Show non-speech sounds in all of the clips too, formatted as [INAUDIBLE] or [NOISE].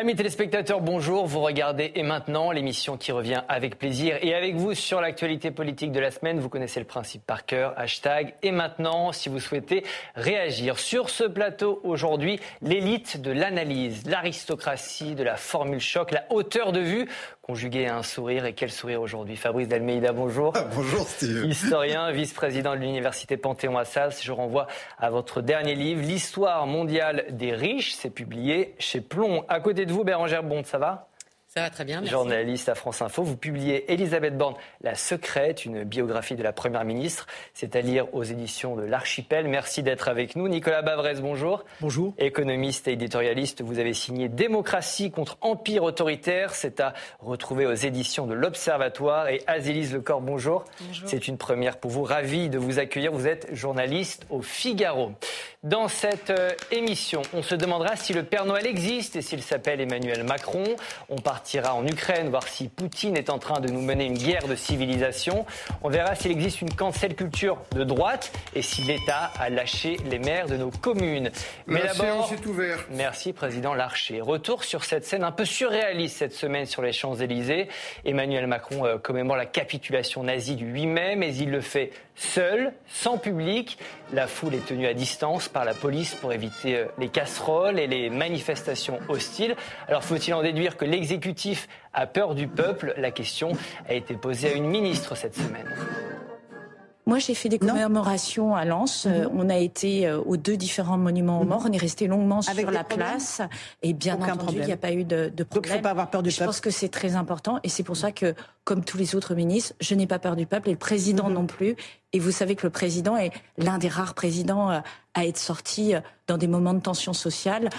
Amis téléspectateurs, bonjour. Vous regardez Et maintenant, l'émission qui revient avec plaisir et avec vous sur l'actualité politique de la semaine. Vous connaissez le principe par cœur. Hashtag Et maintenant, si vous souhaitez réagir. Sur ce plateau aujourd'hui, l'élite de l'analyse, l'aristocratie de la formule choc, la hauteur de vue conjugué à un sourire. Et quel sourire aujourd'hui? Fabrice Dalmeida, bonjour. Ah, bonjour Steve. Historien, [LAUGHS] vice-président de l'université Panthéon-Assas. Je renvoie à votre dernier livre, L'histoire mondiale des riches. C'est publié chez Plomb. À côté de vous, Bérangère Bond, ça va? Ça va très bien, merci. Journaliste à France Info, vous publiez Elisabeth Borne, La Secrète, une biographie de la Première ministre. C'est à lire aux éditions de l'Archipel. Merci d'être avec nous. Nicolas Bavrez, bonjour. Bonjour. Économiste et éditorialiste, vous avez signé Démocratie contre empire autoritaire. C'est à retrouver aux éditions de l'Observatoire. Et Azélise Lecor, bonjour. Bonjour. C'est une première pour vous. Ravi de vous accueillir. Vous êtes journaliste au Figaro. Dans cette euh, émission, on se demandera si le Père Noël existe et s'il s'appelle Emmanuel Macron. On partira en Ukraine, voir si Poutine est en train de nous mener une guerre de civilisation. On verra s'il existe une cancel culture de droite et si l'État a lâché les maires de nos communes. Mais La d'abord, est ouverte. Merci, Président Larcher. Retour sur cette scène un peu surréaliste cette semaine sur les Champs-Élysées. Emmanuel Macron euh, commémore la capitulation nazie du 8 mai, mais il le fait seul, sans public. La foule est tenue à distance par la police pour éviter euh, les casseroles et les manifestations hostiles. Alors faut-il en déduire que l'exécutif a peur du peuple? La question a été posée à une ministre cette semaine. Moi, j'ai fait des commémorations à Lens. Mhm. Euh, on a été euh, aux deux différents monuments aux morts. On est resté longuement sur la place. Et bien entendu, il n'y a pas eu de, de problème. Donc, il faut pas avoir peur du peuple. Je pense que c'est très important. Et c'est pour ça que, comme tous les autres ministres, je n'ai pas peur du peuple et le président mhm. non plus. Et vous savez que le président est l'un des rares présidents euh, à être sorti dans des moments de tension sociale.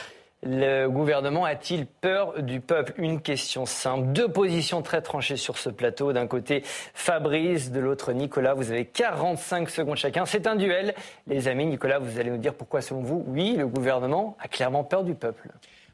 Le gouvernement a-t-il peur du peuple? Une question simple. Deux positions très tranchées sur ce plateau. D'un côté, Fabrice, de l'autre, Nicolas. Vous avez 45 secondes chacun. C'est un duel. Les amis, Nicolas, vous allez nous dire pourquoi, selon vous, oui, le gouvernement a clairement peur du peuple.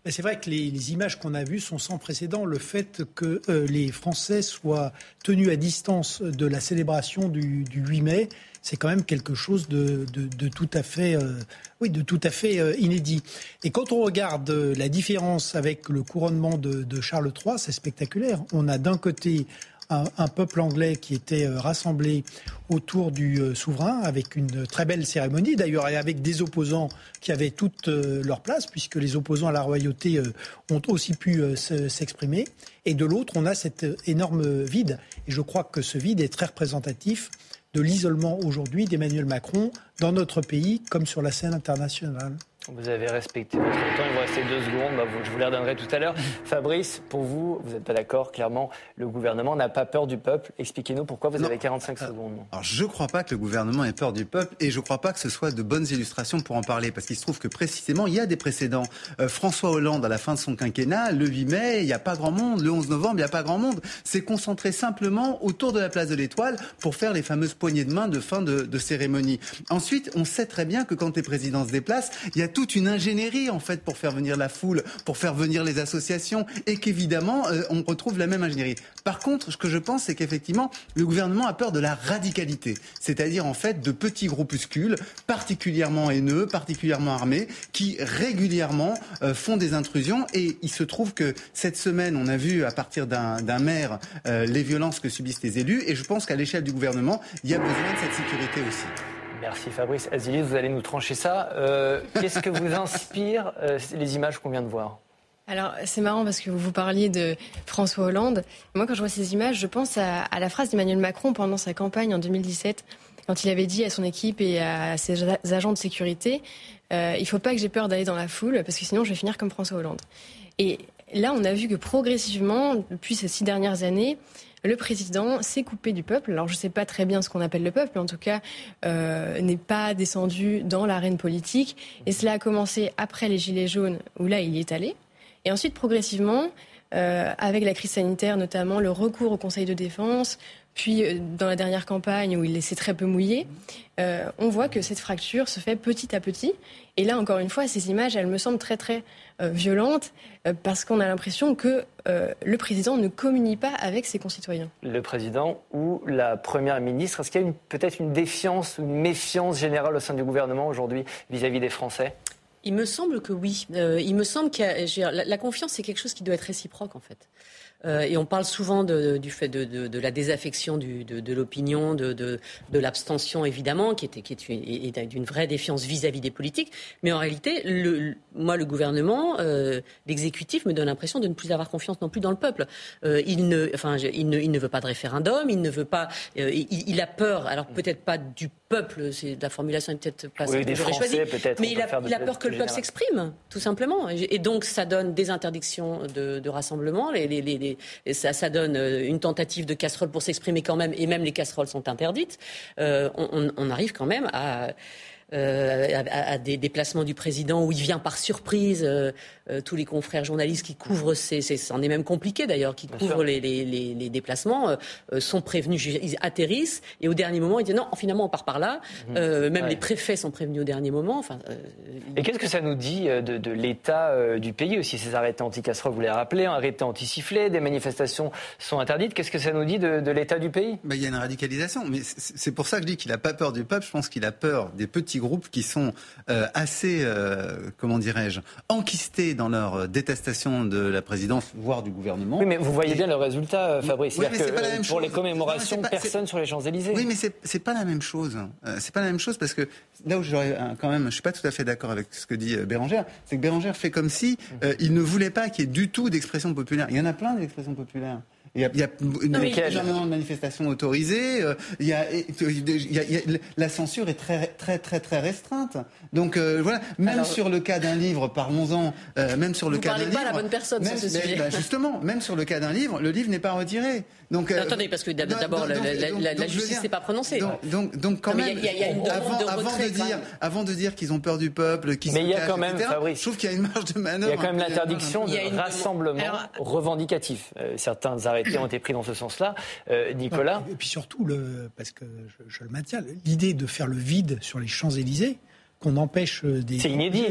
C'est vrai que les, images qu'on a vues sont sans précédent. Le fait que euh, les Français soient tenus à distance de la célébration du, du 8 mai, c'est quand même quelque chose de, tout à fait, euh, oui, de tout à fait euh, inédit. Et quand on regarde euh, la différence avec le couronnement de, Charles III, c'est spectaculaire. On a d'un côté un, peuple anglais qui était rassemblé autour du souverain avec une très belle cérémonie d'ailleurs et avec des opposants qui avaient toute leur place puisque les opposants à la royauté ont aussi pu s'exprimer et de l'autre on a cet énorme vide et je crois que ce vide est très représentatif de l'isolement aujourd'hui d'Emmanuel Macron dans notre pays comme sur la scène internationale. Vous avez respecté votre temps. Il vous restait deux secondes. Bah, je vous les redonnerai tout à l'heure. Fabrice, pour vous, vous n'êtes pas d'accord. Clairement, le gouvernement n'a pas peur du peuple. Expliquez-nous pourquoi vous avez 45 secondes. Alors, je ne crois pas que le gouvernement ait peur du peuple et je ne crois pas que ce soit de bonnes illustrations pour en parler. Parce qu'il se trouve que précisément, il y a des précédents. Euh, François Hollande, à la fin de son quinquennat, le 8 mai, il n'y a pas grand monde. Le 11 novembre, il n'y a pas grand monde. C'est concentré simplement autour de la place de l'Étoile pour faire les fameuses poignées de main de fin de, de cérémonie. Ensuite, on sait très bien que quand les présidents se déplacent, il y a toute une ingénierie en fait pour faire venir la foule, pour faire venir les associations, et qu'évidemment euh, on retrouve la même ingénierie. Par contre, ce que je pense, c'est qu'effectivement le gouvernement a peur de la radicalité, c'est-à-dire en fait de petits groupuscules particulièrement haineux, particulièrement armés, qui régulièrement euh, font des intrusions. Et il se trouve que cette semaine, on a vu à partir d'un maire euh, les violences que subissent les élus, et je pense qu'à l'échelle du gouvernement, il y a besoin de cette sécurité aussi. Merci Fabrice. Azilis, vous allez nous trancher ça. Euh, qu'est-ce que vous inspire euh, les images qu'on vient de voir? Alors, c'est marrant parce que vous parliez de François Hollande. Moi, quand je vois ces images, je pense à, la phrase d'Emmanuel Macron pendant sa campagne en 2017, quand il avait dit à son équipe et à ses agents de sécurité euh, il ne faut pas que j'ai peur d'aller dans la foule parce que sinon je vais finir comme François Hollande. Et là, on a vu que progressivement, depuis ces six dernières années, le président s'est coupé du peuple. Alors je ne sais pas très bien ce qu'on appelle le peuple, mais en tout cas euh, n'est pas descendu dans l'arène politique. Et cela a commencé après les Gilets jaunes, où là il y est allé. Et ensuite, progressivement, euh, avec la crise sanitaire notamment, le recours au Conseil de défense, puis euh, dans la dernière campagne où il s'est très peu mouillé, euh, on voit que cette fracture se fait petit à petit. Et là, encore une fois, ces images, elles me semblent très très violentes parce qu'on a l'impression que le président ne communique pas avec ses concitoyens. Le président ou la première ministre, est-ce qu'il y a peut-être une défiance, une méfiance générale au sein du gouvernement aujourd'hui vis-à-vis des Français? Il me semble que oui. il me semble que la, la, confiance, c'est quelque chose qui doit être réciproque, en fait. Euh, et on parle souvent du fait de, la désaffection de, l'opinion, de, l'abstention évidemment, qui, était, qui est, d'une vraie défiance vis-à-vis des politiques. Mais en réalité, le, moi, le gouvernement, euh, l'exécutif me donne l'impression de ne plus avoir confiance non plus dans le peuple. Euh, il, ne, enfin, il, ne, il ne veut pas de référendum, il ne veut pas. il, a peur, alors peut-être pas du peuple, c'est la formulation est peut-être pas oui, que j'aurais choisie, mais il a, peur que le peuple s'exprime, tout simplement. Et, donc ça donne des interdictions de, rassemblement. Les, les, les, ça, ça, donne euh, une tentative de casserole pour s'exprimer quand même, et même les casseroles sont interdites. Euh, on, arrive quand même à euh, à, des déplacements du président où il vient par surprise. Euh, euh, tous les confrères journalistes qui couvrent ces, c'en est même compliqué d'ailleurs, qui couvrent les, les, les, déplacements, sont prévenus, ils atterrissent et au dernier moment ils disent non, finalement on part par là. Mhm. même les préfets sont prévenus au dernier moment. Enfin, et qu'est-ce que ça nous dit de, de l'état du pays aussi Ces arrêtés anti-casseroles, vous les rappelez, arrêtés anti-sifflets, des manifestations sont interdites. Qu'est-ce que ça nous dit de, de l'état du pays? Ben, Il y a une radicalisation, mais c'est pour ça que je dis qu'il n'a pas peur du peuple. Je pense qu'il a peur des petits groupes qui sont euh, assez, euh, comment dirais-je, enquistés dans leur euh, détestation de la présidence, voire du gouvernement. Oui, mais vous voyez bien le résultat, Fabrice. Oui, que pour les commémorations, personne sur les Champs-Élysées. Oui, mais c'est pas la même chose. c'est pas la même chose parce que là où j'aurais quand même, je suis pas tout à fait d'accord avec ce que dit Bérangère, c'est que Bérangère fait comme si il ne voulait pas qu'il y ait du tout d'expression populaire. Il y en a plein d'expressions populaires. Il y a, il y a énormément de manifestations autorisées. Euh, il y a, il y a, la censure est très, très, très, très restreinte. Donc euh, voilà, même sur le cas d'un livre, parlons-en. Euh, même sur le cas d'un livre. Vous pas la bonne personne même, sur ce sujet. Bah, justement, même sur le cas d'un livre, le livre n'est pas retiré. Donc attendez, parce que d'abord la, justice n'est pas prononcée. Donc, donc, quand même, avant, de, dire, avant de dire qu'ils ont peur du peuple, qu'ils mais il y a quand même, Fabrice, je trouve qu'il y a une marge de manœuvre. Il y a quand même l'interdiction de rassemblement revendicatif. Certains arrêtés ont été pris dans ce sens-là. Euh, Nicolas Et puis surtout, le, parce que je, le maintiens, l'idée de faire le vide sur les Champs-Élysées, qu'on empêche des. C'est inédit.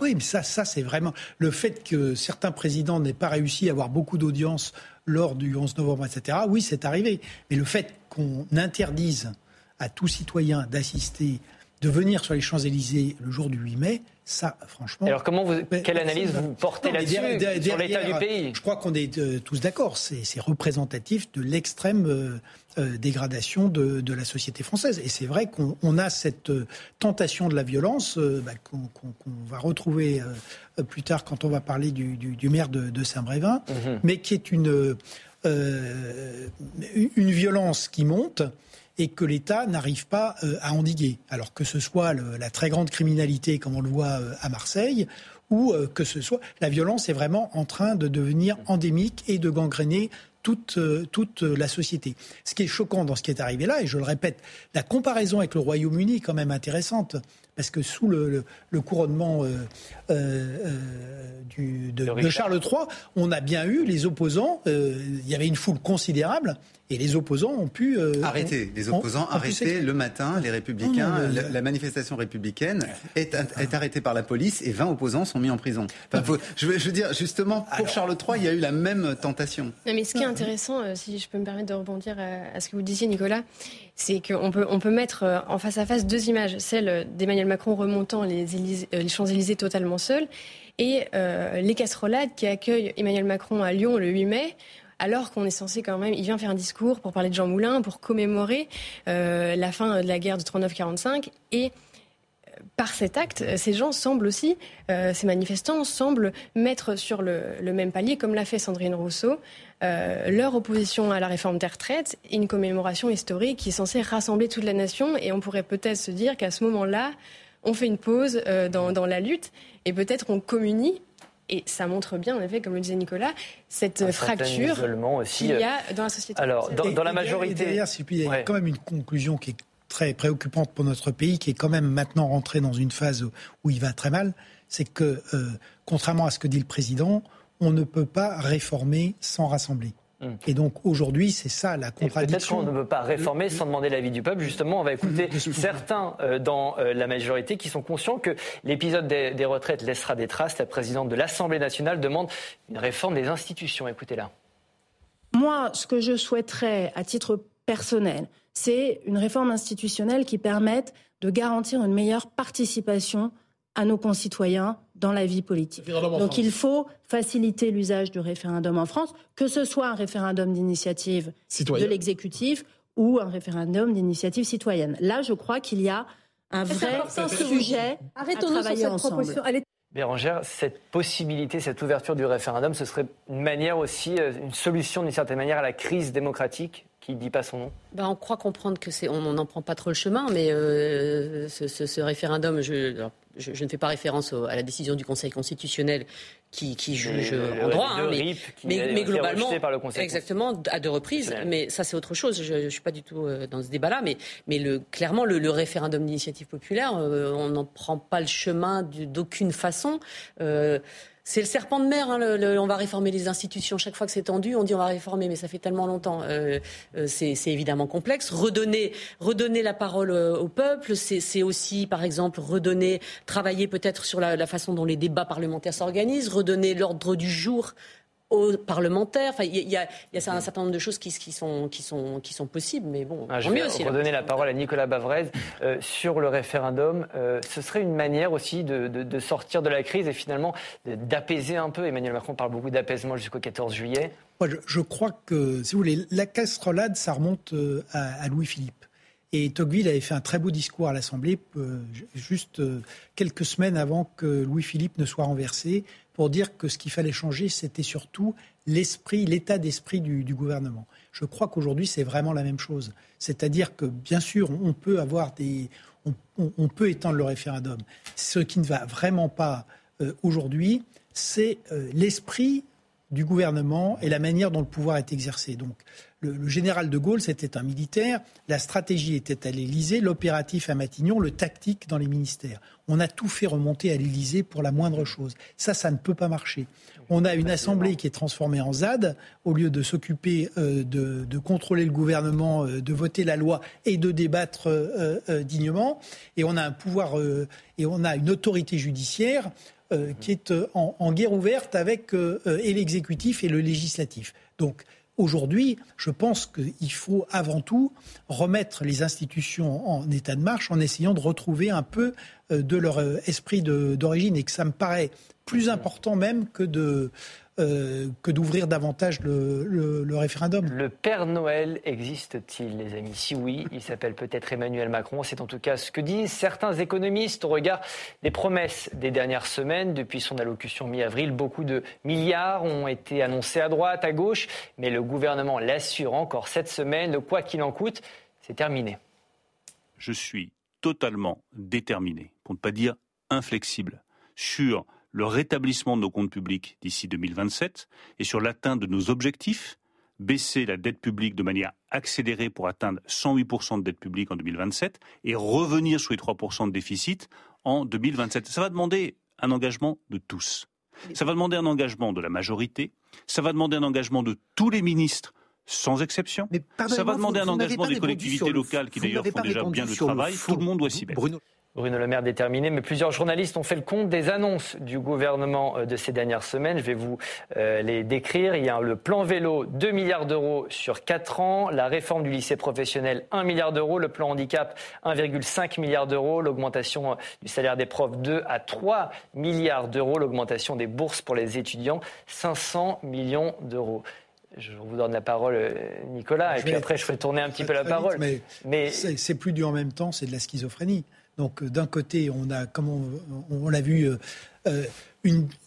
Oui, mais ça, ça c'est vraiment. Le fait que certains présidents n'aient pas réussi à avoir beaucoup d'audience lors du 11 novembre, etc., oui, c'est arrivé. Mais le fait qu'on interdise à tout citoyen d'assister, de venir sur les Champs-Élysées le jour du 8 mai, ça, franchement. Alors, comment vous, quelle analyse vous portez là-dessus sur l'état du pays? Je crois qu'on est euh, tous d'accord. C'est représentatif de l'extrême euh, euh, dégradation de, de, la société française. Et c'est vrai qu'on a cette tentation de la violence bah, qu'on va retrouver plus tard quand on va parler du, du, du maire de, de Saint-Brévin, mhm. mais qui est une, une violence qui monte et que l'État n'arrive pas euh, à endiguer. Alors que ce soit la très grande criminalité, comme on le voit euh, à Marseille, ou euh, que ce soit la violence est vraiment en train de devenir endémique et de gangréner toute, toute la société. Ce qui est choquant dans ce qui est arrivé là, et je le répète, la comparaison avec le Royaume-Uni est quand même intéressante, parce que sous le, couronnement du, de, de, Charles III, on a bien eu les opposants, il y avait une foule considérable, et les opposants ont pu... Euh, arrêter. Les opposants arrêtés le matin, les républicains. la, manifestation républicaine est, est, arrêtée par la police et 20 opposants sont mis en prison. je, veux, je, veux, dire, justement, pour Charles III, il y a eu la même tentation. Non, mais ce qui est intéressant, euh, si je peux me permettre de rebondir à, ce que vous disiez, Nicolas, c'est qu'on peut, on peut mettre euh, en face à face deux images. Celle d'Emmanuel Macron remontant les, les Champs-Élysées totalement seul et les casserolades qui accueillent Emmanuel Macron à Lyon le 8 mai alors qu'on est censé quand même, il vient faire un discours pour parler de Jean Moulin, pour commémorer euh, la fin de la guerre de 39-45 et euh, par cet acte, ces gens semblent aussi, euh, ces manifestants semblent mettre sur le, même palier, comme l'a fait Sandrine Rousseau, leur opposition à la réforme des retraites et une commémoration historique qui est censée rassembler toute la nation. Et on pourrait peut-être se dire qu'à ce moment-là, on fait une pause dans, dans, la lutte et peut-être on communie et ça montre bien, en effet, comme le disait Nicolas, cette fracture qu'il y a euh, dans la société. Alors, dans, la majorité. Derrière, il y a quand même une conclusion qui est très préoccupante pour notre pays, qui est quand même maintenant rentré dans une phase où il va très mal. C'est que, euh, contrairement à ce que dit le président, on ne peut pas réformer sans rassembler. Et donc aujourd'hui, c'est ça la contradiction. Peut-être qu'on ne peut pas réformer sans demander l'avis du peuple. Justement, on va écouter certains euh, dans euh, la majorité qui sont conscients que l'épisode des, retraites laissera des traces. La présidente de l'Assemblée nationale demande une réforme des institutions. Écoutez-la. Moi, ce que je souhaiterais à titre personnel, c'est une réforme institutionnelle qui permette de garantir une meilleure participation à nos concitoyens dans la vie politique. Donc il faut faciliter l'usage du référendum en France, que ce soit un référendum d'initiative de l'exécutif ou un référendum d'initiative citoyenne. Là, je crois qu'il y a un vrai sujet à travailler ensemble. Bérangère, cette possibilité, cette ouverture du référendum, ce serait une manière aussi, euh, une solution d'une certaine manière à la crise démocratique qui ne dit pas son nom ben, On croit comprendre que c'est, on n'en prend pas trop le chemin, mais euh, ce, référendum, je, je, ne fais pas référence à la décision du Conseil constitutionnel qui, juge en droit, hein, mais, globalement, par le Conseil exactement à deux reprises. Mais ça, c'est autre chose. Je ne suis pas du tout euh, dans ce débat-là, mais, mais le, clairement, le, référendum d'initiative populaire, euh, on n'en prend pas le chemin d'aucune façon. Euh, c'est le serpent de mer. Hein, on va réformer les institutions. Chaque fois que c'est tendu, on dit on va réformer, mais ça fait tellement longtemps. Euh, euh, c'est évidemment complexe. Redonner, redonner la parole euh, au peuple, c'est aussi, par exemple, redonner, travailler peut-être sur la, façon dont les débats parlementaires s'organisent, redonner l'ordre du jour aux parlementaires. Enfin, il y, a, un certain nombre de choses qui, sont, qui, sont, qui sont possibles, mais bon, ah, je vais aussi, redonner la parole à Nicolas Bavrez euh, sur le référendum. Euh, ce serait une manière aussi de, sortir de la crise et finalement d'apaiser un peu. Emmanuel Macron parle beaucoup d'apaisement jusqu'au 14 juillet. Moi, je, crois que, si vous voulez, la casserolade, ça remonte euh, à, Louis-Philippe. Et Tocqueville avait fait un très beau discours à l'Assemblée juste quelques semaines avant que Louis-Philippe ne soit renversé pour dire que ce qu'il fallait changer, c'était surtout l'esprit, l'état d'esprit du, gouvernement. Je crois qu'aujourd'hui, c'est vraiment la même chose. C'est-à-dire que, bien sûr, on peut avoir des, on, peut étendre le référendum. Ce qui ne va vraiment pas euh, aujourd'hui, c'est euh, l'esprit du gouvernement et la manière dont le pouvoir est exercé. Donc, le, général de Gaulle, c'était un militaire, la stratégie était à l'Élysée, l'opératif à Matignon, le tactique dans les ministères. On a tout fait remonter à l'Élysée pour la moindre chose. Ça, ça ne peut pas marcher. On a une assemblée qui est transformée en ZAD, au lieu de s'occuper euh, de, contrôler le gouvernement, euh, de voter la loi et de débattre euh, dignement. Et on a un pouvoir et on a une autorité judiciaire qui est en, en, guerre ouverte avec et l'exécutif et le législatif. Donc Aujourd'hui, je pense qu'il faut avant tout remettre les institutions en état de marche en essayant de retrouver un peu euh, de leur euh, esprit d'origine. Et que ça me paraît plus important même que de euh, que d'ouvrir davantage le, référendum. Le Père Noël existe-t-il, les amis? Si oui, il s'appelle peut-être Emmanuel Macron. C'est en tout cas ce que disent certains économistes au regard des promesses des dernières semaines. Depuis son allocution mi-avril, beaucoup de milliards ont été annoncés à droite, à gauche, mais le gouvernement l'assure encore cette semaine. Quoi qu'il en coûte, c'est terminé. Je suis totalement déterminé, pour ne pas dire inflexible, sur le rétablissement de nos comptes publics d'ici 2027 et sur l'atteinte de nos objectifs, baisser la dette publique de manière accélérée pour atteindre 108% de dette publique en 2027 et revenir sous les 3% de déficit en 2027. Ça va demander un engagement de tous. Ça va demander un engagement de la majorité, ça va demander un engagement de tous les ministres sans exception. ça va demander un engagement des collectivités locales qui d'ailleurs font déjà bien le travail. Tout le monde doit s'y mettre. Bruno Le Maire déterminé, mais plusieurs journalistes ont fait le compte des annonces du gouvernement euh, de ces dernières semaines. Je vais vous euh, les décrire. Il y a le plan vélo, 2 milliards d'euros sur 4 ans, la réforme du lycée professionnel, 1 milliard d'euros, le plan handicap, 1,5 milliard d'euros, l'augmentation euh, du salaire des profs, 2 à 3 milliards d'euros, l'augmentation des bourses pour les étudiants, 500 millions d'euros. Je vous donne la parole, Nicolas, et puis après je ferai tourner un petit peu la parole. mais, mais... c'est plus dur en même temps, c'est de la schizophrénie. Donc euh, d'un côté, on a, comme on, l'a vu, euh, euh,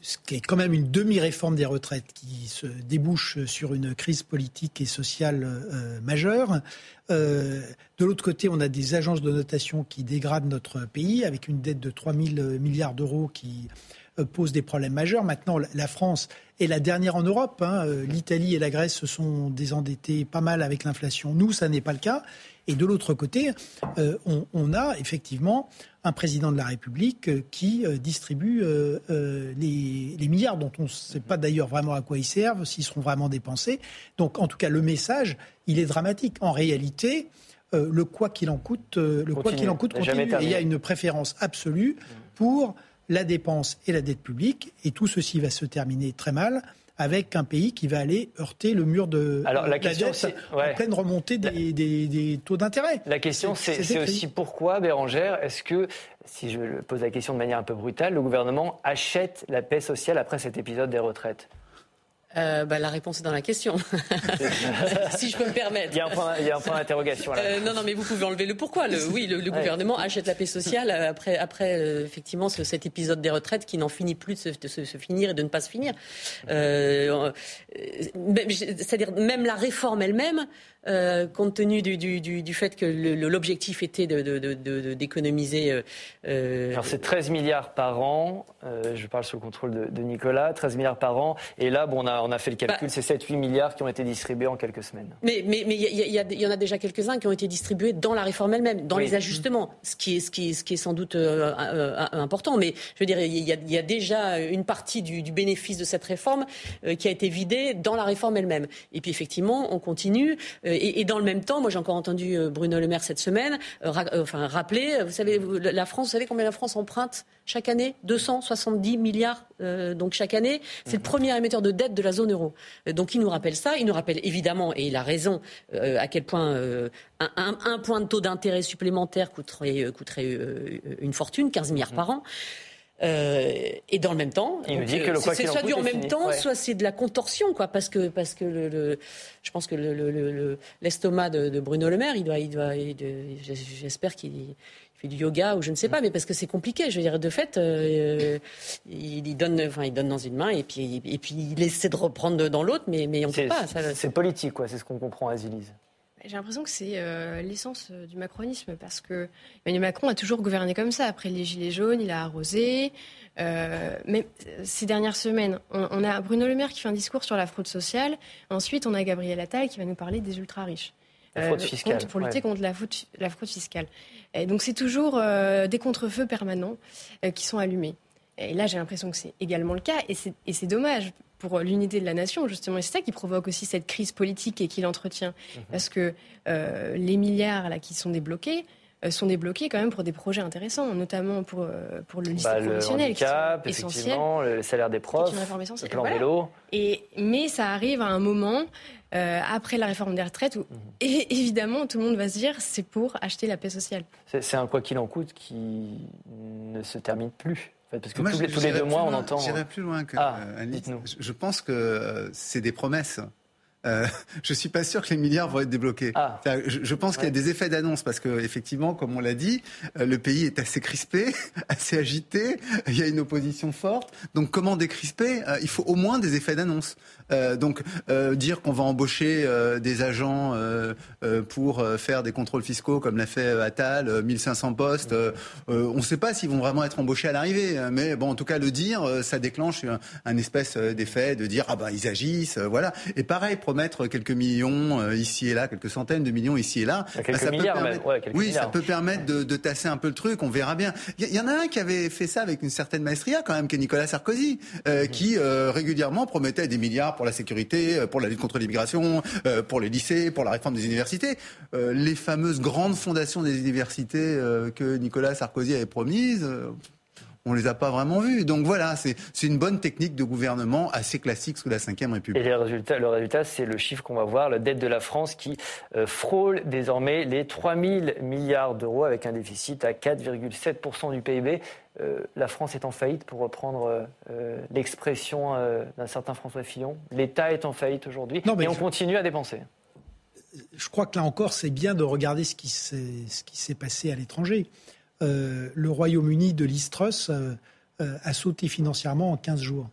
ce qui est quand même une demi-réforme des retraites qui se débouche sur une crise politique et sociale majeure. de l'autre côté, on a des agences de notation qui dégradent notre pays avec une dette de 3 000 milliards d'euros qui pose des problèmes majeurs. Maintenant, la France est la dernière en Europe. Hein. L'Italie et la Grèce se sont désendettés pas mal avec l'inflation. Nous, ça n'est pas le cas. Et de l'autre côté, euh, on, a effectivement un président de la République euh, qui euh, distribue les, milliards dont on ne sait pas d'ailleurs vraiment à quoi ils servent, s'ils seront vraiment dépensés. Donc en tout cas, le message, il est dramatique. En réalité, le quoi qu'il en coûte, le quoi qu'il en coûte continue. Et il y a une préférence absolue pour la dépense et la dette publique. Et tout ceci va se terminer très mal avec un pays qui va aller heurter le mur de Alors, la, question, dette en pleine remontée des, taux d'intérêt. La question, c'est aussi pourquoi, Bérangère, est-ce que, si je pose la question de manière un peu brutale, le gouvernement achète la paix sociale après cet épisode des retraites? Euh, bah, la réponse est dans la question, [LAUGHS] si je peux me permettre. Il y a un point, d'interrogation. Euh, non, non, mais vous pouvez enlever le pourquoi. Le, oui, le, gouvernement achète la paix sociale après, après euh, effectivement cet épisode des retraites qui n'en finit plus de se, finir et de ne pas se finir. Euh, c'est-à-dire même la réforme elle-même euh, compte tenu du, du, du, fait que l'objectif était d'économiser. De, de, euh, Alors c'est 13 milliards par an, euh, je parle sous le contrôle de, Nicolas, 13 milliards par an, et là bon, on, a, on a fait le calcul, bah, c'est 7-8 milliards qui ont été distribués en quelques semaines. Mais il mais, mais y, y, y, en a déjà quelques-uns qui ont été distribués dans la réforme elle-même, dans les ajustements, ce qui est, ce qui est, ce qui est sans doute important. Mais je veux dire, il y, y, a déjà une partie du, bénéfice de cette réforme qui a été vidée dans la réforme elle-même. Et puis effectivement, on continue. Euh, et, dans le même temps, moi j'ai encore entendu euh, Bruno Le Maire cette semaine, euh, enfin rappeler, vous savez, la France, vous savez combien la France emprunte chaque année? 270 milliards donc chaque année. C'est le mhm. premier émetteur de dette de la zone euro. donc il nous rappelle ça. Il nous rappelle évidemment, et il a raison, à quel point un, point de taux d'intérêt supplémentaire coûterait, coûterait une fortune, 15 milliards par mhm. an. Euh, et dans le même temps, c'est soit du en même temps, soit c'est de la contorsion, quoi, parce que parce que le, je pense que l'estomac le, de, Bruno Le Maire, il doit, il doit, j'espère qu'il fait du yoga ou je ne sais pas, mais parce que c'est compliqué. Je veux dire, de fait, euh, il, donne, enfin, il donne dans une main et puis et puis il essaie de reprendre dans l'autre, mais mais on peut pas. C'est politique, quoi. C'est ce qu'on comprend, Azilise. J'ai l'impression que c'est euh, l'essence euh, du macronisme parce que Emmanuel Macron a toujours gouverné comme ça. Après les Gilets jaunes, il a arrosé. Euh, mais ces dernières semaines, on, a Bruno Le Maire qui fait un discours sur la fraude sociale. Ensuite, on a Gabriel Attal qui va nous parler des ultra-riches. La fraude fiscale. pour lutter contre la fraude, la fraude fiscale. Et donc c'est toujours des contrefeux permanents qui sont allumés. Et là, j'ai l'impression que c'est également le cas. Et c'est dommage pour l'unité de la nation, justement. Et c'est ça qui provoque aussi cette crise politique et qui l'entretient. Mhm. Parce que euh, les milliards là, qui sont débloqués, euh, sont débloqués quand même pour des projets intéressants, notamment pour, euh, pour le lycée bah, professionnel, le handicap, qui effectivement, le salaire des profs, le plan vélo. Et, mais ça arrive à un moment, après la réforme des retraites, où mhm. et, évidemment tout le monde va se dire c'est pour acheter la paix sociale. C'est un quoi qu'il en coûte qui ne se termine plus. Parce que tous, les, deux mois, on entend. J'irai plus loin que ah, Je pense que euh, c'est des promesses. Euh, [LAUGHS] je suis pas sûr que les milliards vont être débloqués. Ah. Je, pense qu'il y a des effets d'annonce parce que effectivement, comme on l'a dit, euh, le pays est assez crispé, [LAUGHS] assez agité. Il y a une opposition forte. Donc, comment décrisper euh, Il faut au moins des effets d'annonce. Euh, donc, dire qu'on va embaucher des agents pour faire des contrôles fiscaux, comme l'a fait Attal, 1500 postes. on ne sait pas s'ils vont vraiment être embauchés à l'arrivée, mais bon, en tout cas, le dire, ça déclenche un, espèce d'effet de dire ah ben ils agissent, voilà. Et pareil mettre quelques millions euh, ici et là, quelques centaines de millions ici et là. Quelques ça milliards peut même. oui, ça peut permettre de, tasser un peu le truc. On verra bien. Il y, en a un qui avait fait ça avec une certaine maestria quand même, qui est Nicolas Sarkozy, euh, mhm. qui euh, régulièrement promettait des milliards pour la sécurité, pour la lutte contre l'immigration, pour les lycées, pour la réforme des universités. les fameuses grandes fondations des universités que Nicolas Sarkozy avait promises on les a pas vraiment vus. Donc voilà, c'est une bonne technique de gouvernement assez classique sous la Ve République. Et les résultats, le résultat, c'est le chiffre qu'on va voir, la dette de la France qui euh, frôle désormais les 3 000 milliards d'euros avec un déficit à 4,7% du PIB. Euh, la France est en faillite, pour reprendre euh, l'expression d'un certain François Fillon. L'État est en faillite aujourd'hui et on continue à dépenser je crois que là encore, c'est bien de regarder ce qui s'est passé à l'étranger. Euh, le Royaume-Uni de l'Istrus euh, euh, a sauté financièrement en 15 jours.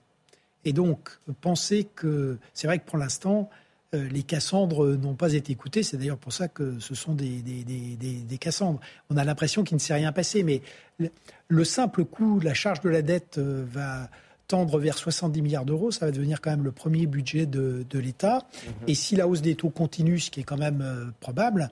Et donc, penser que c'est vrai que pour l'instant, les Cassandres n'ont pas été écoutés. C'est d'ailleurs pour ça que ce sont des, des, Cassandres. On a l'impression qu'il ne s'est rien passé, mais le, simple coût, la charge de la dette va tendre vers 70 milliards d'euros. Ça va devenir quand même le premier budget de, l'État. Mhm. Et si la hausse des taux continue, ce qui est quand même probable,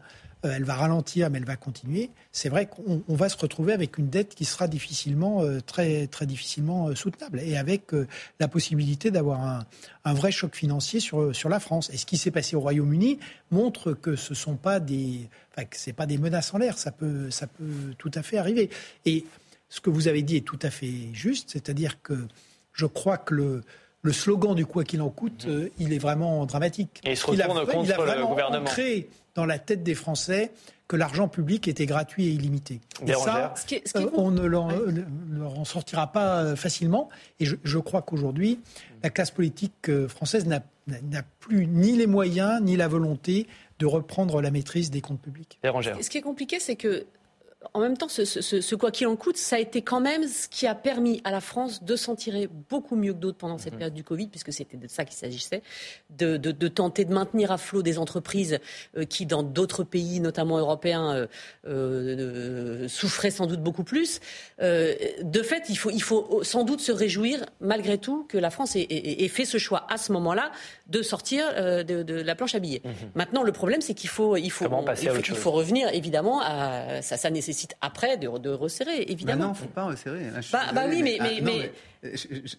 elle va ralentir, mais elle va continuer. C'est vrai qu'on va se retrouver avec une dette qui sera difficilement, euh, très, très difficilement euh, soutenable, et avec la possibilité d'avoir un, vrai choc financier sur, sur la France. Et ce qui s'est passé au Royaume-Uni montre que ce sont pas des, enfin, c'est pas des menaces en l'air. Ça peut, ça peut tout à fait arriver. Et ce que vous avez dit est tout à fait juste, c'est-à-dire que je crois que le, le slogan du quoi qu'il en coûte, euh, il est vraiment dramatique. Et il se retourne contre il a vraiment le gouvernement. Ancré dans la tête des Français que l'argent public était gratuit et illimité. Et ça, euh, on ne leur, en sortira pas euh, facilement. Et je, crois qu'aujourd'hui, la classe politique française n'a plus ni les moyens ni la volonté de reprendre la maîtrise des comptes publics. Ce qui est compliqué, c'est que en même temps, ce, quoi qu'il en coûte, ça a été quand même ce qui a permis à la France de s'en tirer beaucoup mieux que d'autres pendant cette mhm. période du Covid, puisque c'était de ça qu'il s'agissait, de, tenter de maintenir à flot des entreprises euh, qui, dans d'autres pays, notamment européens, euh, euh, souffraient sans doute beaucoup plus. de fait, il faut, il faut sans doute se réjouir, malgré tout, que la France ait, fait ce choix à ce moment-là de sortir de, la planche à billets. Mhm. Maintenant, le problème, c'est qu'il faut, il faut, il faut, revenir, évidemment, à ça, ça nécessite après de, resserrer, évidemment. non, il ne faut pas resserrer. Bah, bah, oui, mais... Ah, mais,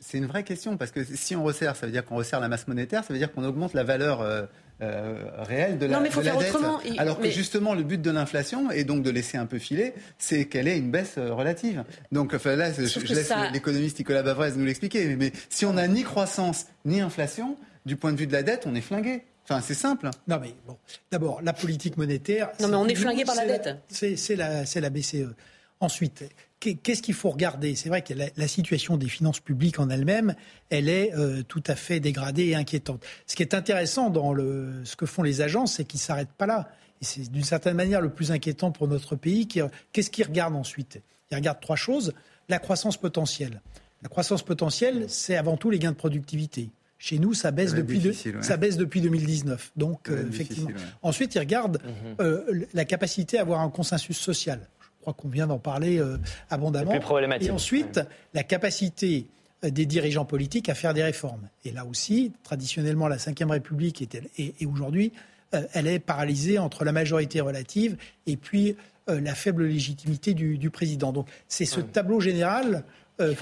c'est une vraie question, parce que si on resserre, ça veut dire qu'on resserre la masse monétaire, ça veut dire qu'on augmente la valeur euh, euh, réelle de la, non, mais faut faire dette. Autrement. Alors que justement, le but de l'inflation, et donc de laisser un peu filer, c'est qu'elle ait une baisse euh, relative. Donc enfin, là, je, laisse l'économiste Nicolas Bavrez nous l'expliquer. Mais, si on n'a ni croissance ni inflation, du point de vue de la dette, on est flingué. Enfin, c'est simple. Non, mais bon. D'abord, la politique monétaire. Non, mais on est flingué par la dette. C'est la, la BCE. Ensuite, qu'est-ce qu'il faut regarder? C'est vrai que la, situation des finances publiques en elle-même, elle est euh, tout à fait dégradée et inquiétante. Ce qui est intéressant dans le, ce que font les agences, c'est qu'ils ne s'arrêtent pas là. Et c'est d'une certaine manière le plus inquiétant pour notre pays. Qu'est-ce qu'ils regardent ensuite? Ils regardent trois choses. La croissance potentielle. La croissance potentielle, c'est avant tout les gains de productivité. Chez nous, ça baisse, depuis, ça baisse depuis 2019. Donc, euh, effectivement. Ensuite, ils regardent mhm. euh, la capacité à avoir un consensus social. Je crois qu'on vient d'en parler euh, abondamment. Et ensuite, la capacité des dirigeants politiques à faire des réformes. Et là aussi, traditionnellement, la Ve République est, et, aujourd'hui, elle est paralysée entre la majorité relative et puis la faible légitimité du, du président. Donc, c'est ce tableau général euh,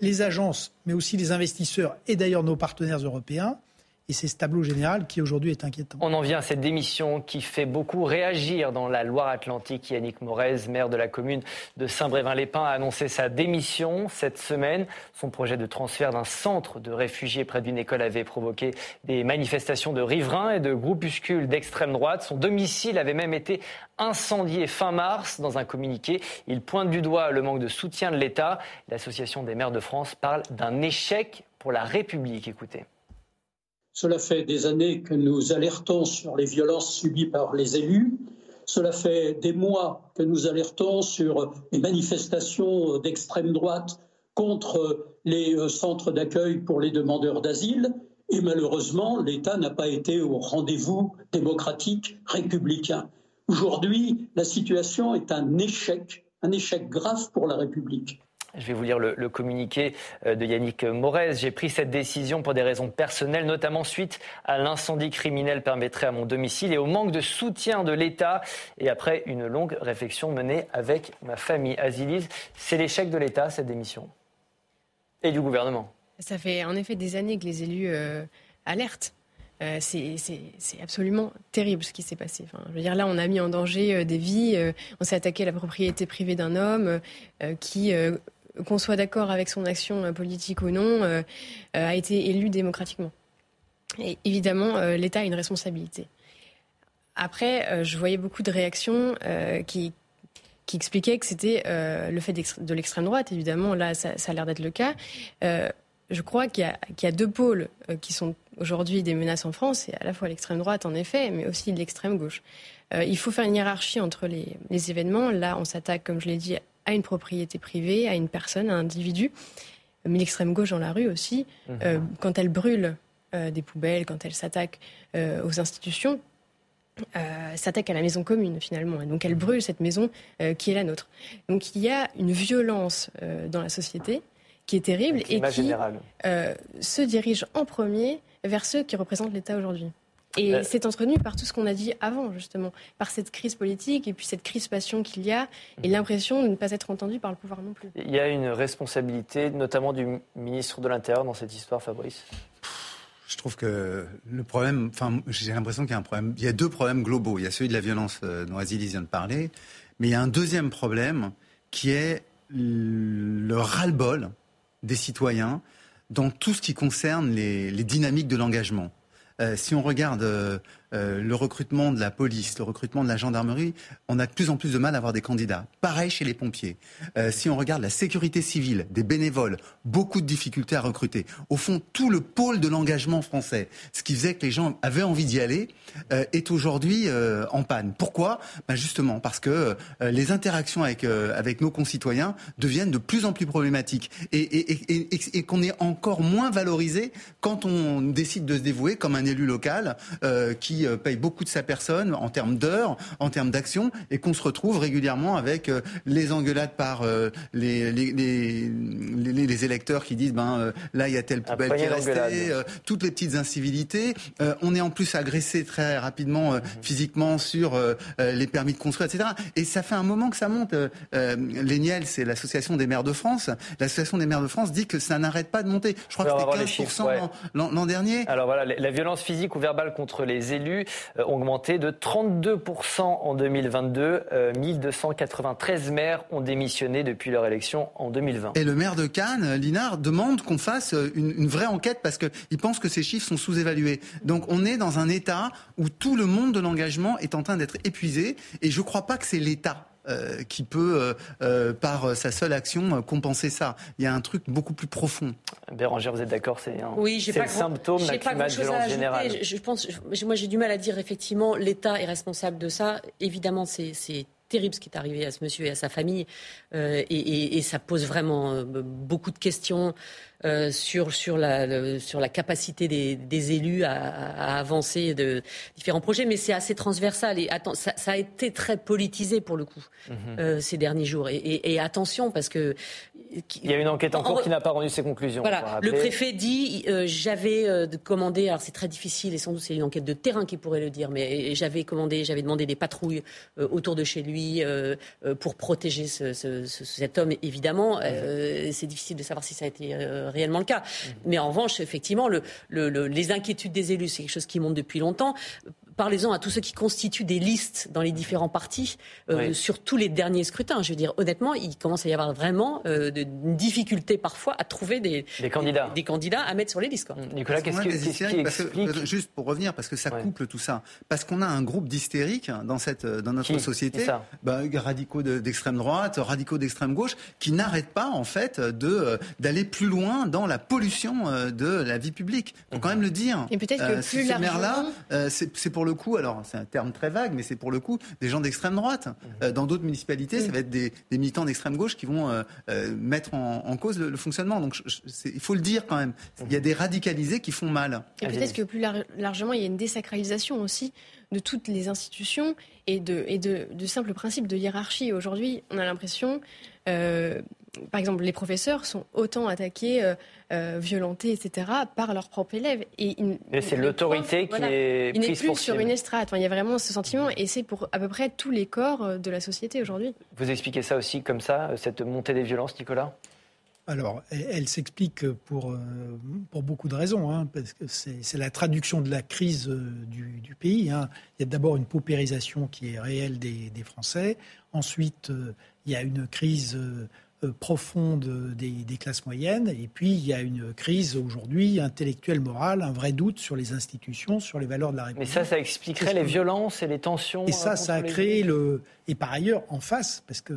les agences, mais aussi les investisseurs et d'ailleurs nos partenaires européens. Et c'est ce tableau général qui aujourd'hui est inquiétant. On en vient à cette démission qui fait beaucoup réagir dans la Loire-Atlantique. Yannick Morez, maire de la commune de Saint-Brévin-les-Pins, a annoncé sa démission cette semaine. Son projet de transfert d'un centre de réfugiés près d'une école avait provoqué des manifestations de riverains et de groupuscules d'extrême droite. Son domicile avait même été incendié fin mars. Dans un communiqué, il pointe du doigt le manque de soutien de l'État. L'Association des maires de France parle d'un échec pour la République. Écoutez. Cela fait des années que nous alertons sur les violences subies par les élus. Cela fait des mois que nous alertons sur les manifestations d'extrême droite contre les euh, centres d'accueil pour les demandeurs d'asile. Et malheureusement, l'État n'a pas été au rendez-vous démocratique républicain. Aujourd'hui, la situation est un échec, un échec grave pour la République. Je vais vous lire le, communiqué euh, de Yannick Morez. J'ai pris cette décision pour des raisons personnelles, notamment suite à l'incendie criminel permettré à mon domicile et au manque de soutien de l'État. Et après une longue réflexion menée avec ma famille. Azilise, c'est l'échec de l'État, cette démission Et du gouvernement Ça fait en effet des années que les élus euh, alertent. Euh, c'est absolument terrible ce qui s'est passé. Je veux dire, là, on a mis en danger des vies, on s'est attaqué à la propriété privée d'un homme qui qu'on soit d'accord avec son action euh, politique ou non, euh, euh, a été élu démocratiquement. Et évidemment, l'État a une responsabilité. Après, je voyais beaucoup de réactions qui, qui expliquaient que c'était le fait de l'extrême droite. Évidemment, là, ça, a l'air d'être le cas. je crois qu'il y, a deux pôles qui sont aujourd'hui des menaces en France. C'est à la fois l'extrême droite, en effet, mais aussi l'extrême gauche. il faut faire une hiérarchie entre les, les événements. Là, on s'attaque, comme je l'ai dit, à une propriété privée, à une personne, à un individu. Mais l'extrême gauche dans la rue aussi, mhm. euh, quand elle brûle euh, des poubelles, quand elle s'attaque euh, aux institutions, s'attaque à la maison commune finalement. Et donc elle mhm. brûle cette maison qui est la nôtre. Donc il y a une violence dans la société qui est terrible et qui se dirige en premier vers ceux qui représentent l'État aujourd'hui. Et euh, c'est entretenu par tout ce qu'on a dit avant, justement, par cette crise politique et puis cette crispation qu'il y a et mhm. l'impression de ne pas être entendu par le pouvoir non plus. Il y a une responsabilité, notamment du ministre de l'Intérieur, dans cette histoire, Fabrice? Je trouve que le problème, enfin, j'ai l'impression qu'il y a un problème. Il y a deux problèmes globaux. Il y a celui de la violence euh, dont Azilis vient de parler, mais il y a un deuxième problème qui est le ras-le-bol des citoyens dans tout ce qui concerne les, les dynamiques de l'engagement. Euh, si on regarde euh, le recrutement de la police, le recrutement de la gendarmerie, on a de plus en plus de mal à avoir des candidats. Pareil chez les pompiers. Euh, si on regarde la sécurité civile, des bénévoles, beaucoup de difficultés à recruter. Au fond, tout le pôle de l'engagement français, ce qui faisait que les gens avaient envie d'y aller, euh, est aujourd'hui en panne. Pourquoi? Ben Justement parce que les interactions avec, avec nos concitoyens deviennent de plus en plus problématiques et, et qu'on est encore moins valorisé quand on décide de se dévouer comme un élu local qui euh, paye beaucoup de sa personne en termes d'heures, en termes d'actions, et qu'on se retrouve régulièrement avec euh, les engueulades par euh, les, les, les, électeurs qui disent ben là il y a telle poubelle qui est restée, toutes les petites incivilités. on est en plus agressé très rapidement mhm. physiquement sur les permis de construire, etc. Et ça fait un moment que ça monte. L'ENIEL, c'est l'association des maires de France. L'association des maires de France dit que ça n'arrête pas de monter. Je crois que c'était 15% l'an dernier. Alors voilà, la violence physique ou verbale contre les élus euh, ont augmenté de 32% en 2022. 1293 euh, maires ont démissionné depuis leur élection en 2020. Et le maire de Cannes, Linard, demande qu'on fasse euh, une, vraie enquête parce qu'il pense que ces chiffres sont sous-évalués. Donc on est dans un état où tout le monde de l'engagement est en train d'être épuisé et je ne crois pas que c'est l'État euh, qui peut, euh, euh, par sa seule action, compenser ça. Il y a un truc beaucoup plus profond. Bérangère, vous êtes d'accord C'est un oui, le symptôme d'un climat de violence générale. Je, pense, moi, j'ai du mal à dire effectivement l'État est responsable de ça. Évidemment, c'est terrible ce qui est arrivé à ce monsieur et à sa famille. et, ça pose vraiment beaucoup de questions. Euh, sur, sur, la, sur la capacité des, des élus à, à, avancer de différents projets, mais c'est assez transversal. Et attends, ça, ça, a été très politisé pour le coup mhm. euh, ces derniers jours. Et, et, et, attention, parce que. Il y a une enquête en cours qui n'a pas rendu ses conclusions. Voilà, le préfet dit euh, j'avais commandé, alors c'est très difficile et sans doute c'est une enquête de terrain qui pourrait le dire, mais j'avais commandé, j'avais demandé des patrouilles autour de chez lui pour protéger ce, ce, cet homme. Évidemment, mhm. c'est difficile de savoir si ça a été réellement le cas. Mais en revanche, effectivement, le, les inquiétudes des élus, c'est quelque chose qui monte depuis longtemps parlez-en à tous ceux qui constituent des listes dans les différents partis euh, sur tous les derniers scrutins. Je veux dire, honnêtement, il commence à y avoir vraiment euh, de, une difficulté parfois à trouver des, candidats. Des, candidats à mettre sur les listes. Nicolas, qu'est-ce qui, explique Juste pour revenir, parce que ça couple tout ça, parce qu'on a un groupe d'hystériques dans, cette, dans notre société, bah, radicaux d'extrême droite, radicaux d'extrême gauche, qui n'arrêtent pas en fait de d'aller plus loin dans la pollution euh, de la vie publique. Faut quand même le dire. Et peut-être que plus largement... là, c'est pour le le coup, alors c'est un terme très vague, mais c'est pour le coup des gens d'extrême droite. Mhm. Euh, dans d'autres municipalités, ça va être des, militants d'extrême gauche qui vont euh, euh, mettre en, cause le, fonctionnement. Donc il faut le dire quand même. Il y a des radicalisés qui font mal. Et peut-être que plus largement, il y a une désacralisation aussi de toutes les institutions et de, et de, de simples principes de hiérarchie. Aujourd'hui, on a l'impression, par exemple, les professeurs sont autant attaqués euh, violentés, etc., par leurs propres élèves. Et, c'est l'autorité qui est il n'est plus sur une estrade. il y a vraiment ce sentiment, et c'est pour à peu près tous les corps euh, de la société aujourd'hui. Vous expliquez ça aussi comme ça, euh, cette montée des violences, Nicolas? Alors, elle, s'explique pour, pour beaucoup de raisons, hein, parce que c'est la traduction de la crise du, pays. Hein. Il y a d'abord une paupérisation qui est réelle des, des Français. Ensuite, il y a une crise euh, profonde des, classes moyennes. Et puis, il y a une crise aujourd'hui intellectuelle, morale, un vrai doute sur les institutions, sur les valeurs de la République. Mais ça, ça expliquerait les violences et les tensions. Et ça, ça a créé le. Et par ailleurs, en face, parce qu'il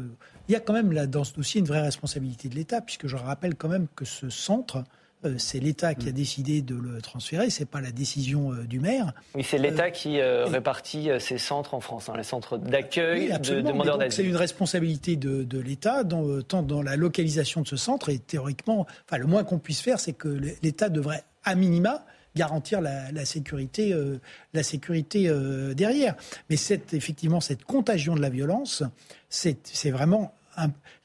y a quand même là, dans ce dossier une vraie responsabilité de l'État, puisque je rappelle quand même que ce centre euh, c'est l'État qui a mm. décidé de le transférer, c'est pas la décision euh, du maire. Oui, c'est l'État euh, qui répartit ces centres en France, hein, les centres d'accueil de demandeurs d'asile. C'est une responsabilité de, l'État, tant dans la localisation de ce centre et théoriquement, enfin, le moins qu'on puisse faire, c'est que l'État devrait, à minima, garantir la, sécurité, la sécurité derrière. Mais cette, effectivement, cette contagion de la violence, c'est vraiment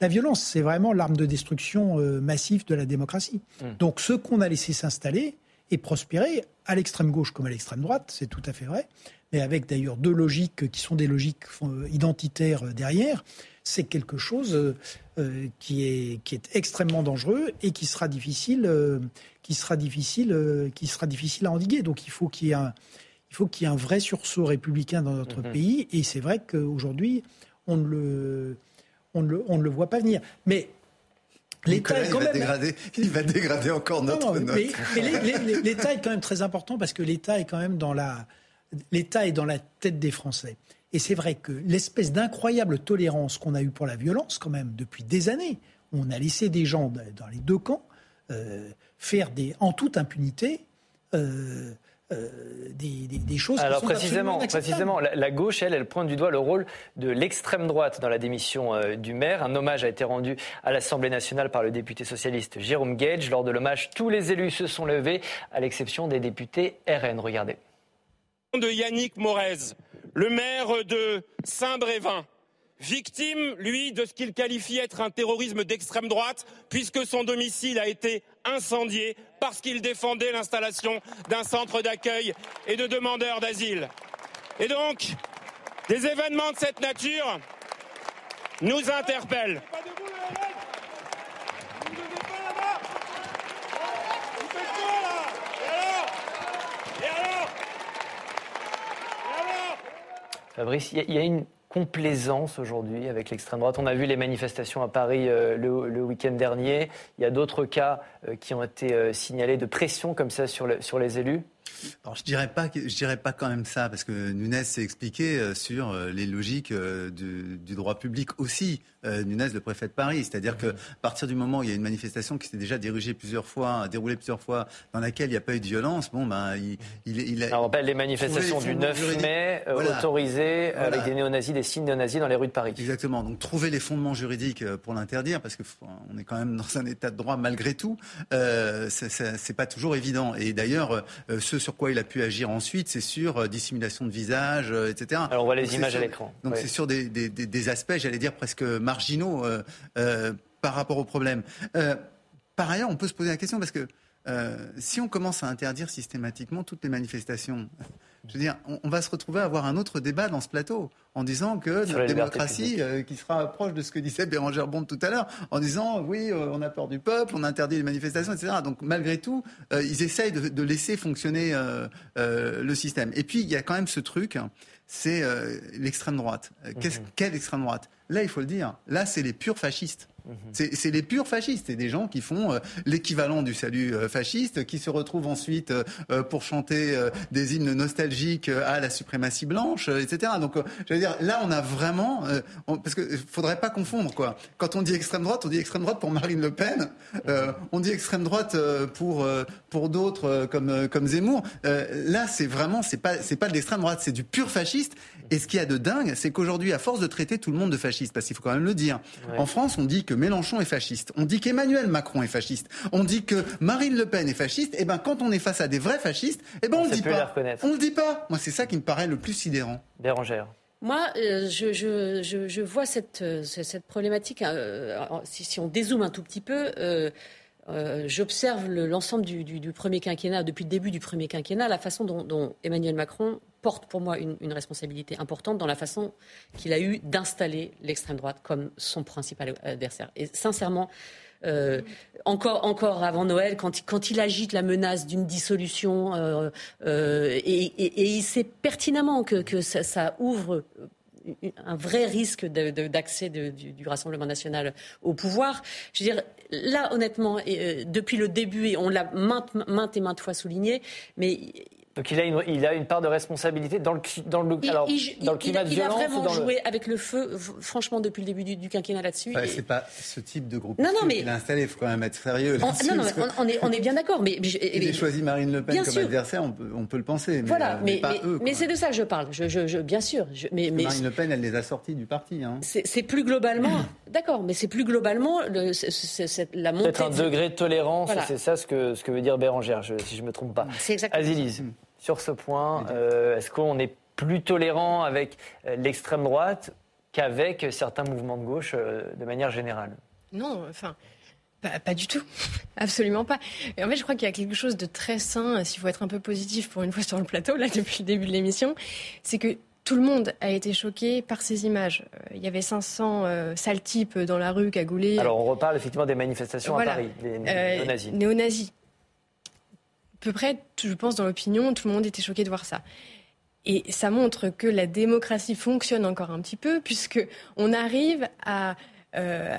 la violence, c'est vraiment l'arme de destruction euh, massive de la démocratie. Hmm. Donc ce qu'on a laissé s'installer et prospérer, à l'extrême gauche comme à l'extrême droite, c'est tout à fait vrai, mais avec d'ailleurs deux logiques qui sont des logiques euh, identitaires euh, derrière, c'est quelque chose qui, est, qui est extrêmement dangereux et qui sera difficile, qui sera difficile, qui sera difficile à endiguer. Donc il faut qu'il y ait un, il faut qu'il y ait un vrai sursaut républicain dans notre hmm. pays. Et c'est vrai qu'aujourd'hui, on ne le, on ne, le, voit pas venir. Mais L'État il, va dégrader, il va dégrader encore notre note. l'État est quand même très important parce que l'État est quand même dans la, l'État est dans la tête des Français. Et c'est vrai que l'espèce d'incroyable tolérance qu'on a eue pour la violence, quand même, depuis des années, où on a laissé des gens dans les deux camps euh, faire des, en toute impunité. Euh, euh, des, choses Alors qui sont précisément, précisément la, gauche, elle, elle pointe du doigt le rôle de l'extrême droite dans la démission du maire. Un hommage a été rendu à l'Assemblée nationale par le député socialiste Jérôme Gage. Lors de l'hommage, tous les élus se sont levés, à l'exception des députés RN. Regardez. De Yannick Morez, le maire de Saint-Brévin, victime, lui, de ce qu'il qualifie être un terrorisme d'extrême droite, puisque son domicile a été incendié parce qu'il défendait l'installation d'un centre d'accueil et de demandeurs d'asile. Et donc, des événements de cette nature nous interpellent. Fabrice, il y, a une complaisance aujourd'hui avec l'extrême droite. On a vu les manifestations à Paris euh, le, week-end dernier. Il y a d'autres cas euh, qui ont été euh, signalés de pression comme ça sur, sur les élus alors je dirais pas je dirais pas quand même ça parce que Nunes s'est expliqué sur les logiques du, droit public aussi. Nunes, le préfet de Paris, c'est-à-dire que à partir du moment où il y a une manifestation qui s'est déjà dirigée plusieurs fois, déroulée plusieurs fois, dans laquelle il n'y a pas eu de violence, bon ben il, il, a. on rappelle les manifestations du 9 mai autorisées avec des néo-nazis, des signes néo-nazis dans les rues de Paris. Exactement. Donc trouver les fondements juridiques pour l'interdire parce que on est quand même dans un état de droit malgré tout, euh, c'est pas toujours évident. Et d'ailleurs, ce sur quoi il a pu agir ensuite, c'est sur euh, dissimulation de visage, euh, etc. Alors on voit les images à l'écran. Donc c'est sur des, aspects, j'allais dire, presque marginaux euh, par rapport au problème. par ailleurs, on peut se poser la question parce que si on commence à interdire systématiquement toutes les manifestations, je veux dire, on, va se retrouver à avoir un autre débat dans ce plateau en disant que notre démocratie, euh, qui sera proche de ce que disait Bérangère Bond tout à l'heure, en disant oui, euh, on a peur du peuple, on interdit les manifestations, etc. Donc malgré tout, euh, ils essayent de, laisser fonctionner le système. Et puis il y a quand même ce truc, c'est l'extrême droite. Mhm. Quelle extrême droite? Là, il faut le dire, là, c'est les purs fascistes. Mhm. C'est les purs fascistes. C'est des gens qui font euh, l'équivalent du salut euh, fasciste, qui se retrouvent ensuite euh, pour chanter des hymnes nostalgiques à la suprématie blanche, etc. Donc, je veux dire, là, on a vraiment, parce que faudrait pas confondre quoi. Quand on dit extrême droite, on dit extrême droite pour Marine Le Pen, on dit extrême droite pour pour d'autres comme comme Zemmour. là, c'est vraiment, c'est pas c'est pas de l'extrême droite, c'est du pur fasciste. Et ce qu'il y a de dingue, c'est qu'aujourd'hui, à force de traiter tout le monde de fasciste, parce qu'il faut quand même le dire, en France, on dit que Mélenchon est fasciste, on dit qu'Emmanuel Macron est fasciste, on dit que Marine Le Pen est fasciste. Et eh ben, quand on est face à des vrais fascistes, eh ben, on, ne le dit pas. On le dit pas. Moi, c'est ça qui me paraît le plus sidérant. Bérangère. Moi, euh, je, je, je, vois cette, euh, cette problématique, euh, si, si, on dézoome un tout petit peu, euh, j'observe l'ensemble du, premier quinquennat, depuis le début du premier quinquennat, la façon dont, Emmanuel Macron porte pour moi une, responsabilité importante dans la façon qu'il a eu d'installer l'extrême droite comme son principal adversaire. Et sincèrement, euh, encore, encore avant Noël, quand, il agite la menace d'une dissolution, euh, et, il sait pertinemment que, ça, ouvre un vrai risque d'accès du, Rassemblement national au pouvoir. Je veux dire, là, honnêtement, euh, depuis le début, et on l'a maintes et maintes fois souligné, mais donc il a, une, il a une part de responsabilité dans le, dans le, alors, dans le climat de violence. Il a vraiment joué avec le feu, franchement, depuis le début du, quinquennat là-dessus. Ce C'est pas ce type de groupe non, non, mais... qu'il a installé, il faut quand même être sérieux. non, non, on, est, on est bien d'accord. Mais, il a choisi Marine Le Pen comme adversaire, on peut, on peut, le penser. Mais, voilà, mais, mais, c'est de ça que je parle. Je, je, bien sûr. mais, Marine Le Pen, elle les a sortis du parti. Hein. C'est plus globalement. [COUGHS] D'accord, mais c'est plus globalement le, la montée. Peut-être un degré de tolérance, c'est ça ce que, ce que veut dire Bérangère, si je ne me trompe pas. C'est exactement. Azilise sur ce point euh, Est-ce qu'on est plus tolérant avec euh, l'extrême droite qu'avec certains mouvements de gauche euh, de manière générale? Non, enfin. Pas, du tout, [LAUGHS] absolument pas. Et en fait, je crois qu'il y a quelque chose de très sain, s'il faut être un peu positif pour une fois sur le plateau, là, [LAUGHS] depuis le début de l'émission, c'est que tout le monde a été choqué par ces images. Il y avait 500 sales types dans la rue cagoulés. Alors, on reparle effectivement des manifestations à Paris, des néo-nazis. néo-nazis peu près, je pense, dans l'opinion, tout le monde était choqué de voir ça. Et ça montre que la démocratie fonctionne encore un petit peu, puisque on arrive à, euh,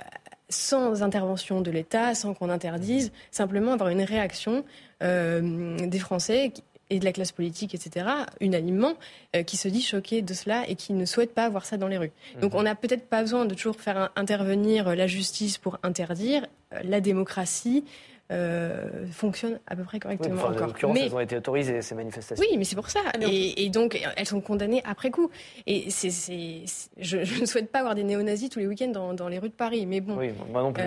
sans intervention de l'État, sans qu'on interdise, simplement avoir une réaction des Français et de la classe politique, etc., unanimement, euh, qui se dit choqué de cela et qui ne souhaite pas voir ça dans les rues. Donc mhm. on n'a peut-être pas besoin de toujours faire intervenir la justice pour interdire. Euh, la démocratie euh, fonctionne à peu près correctement En l'occurrence, elles ont été autorisées, ces manifestations. Oui, mais c'est pour ça. Ah, et, donc, elles sont condamnées après coup. Et c'est, je, ne souhaite pas avoir des néo-nazis tous les week-ends dans, dans, les rues de Paris. Mais bon. Oui, moi non plus.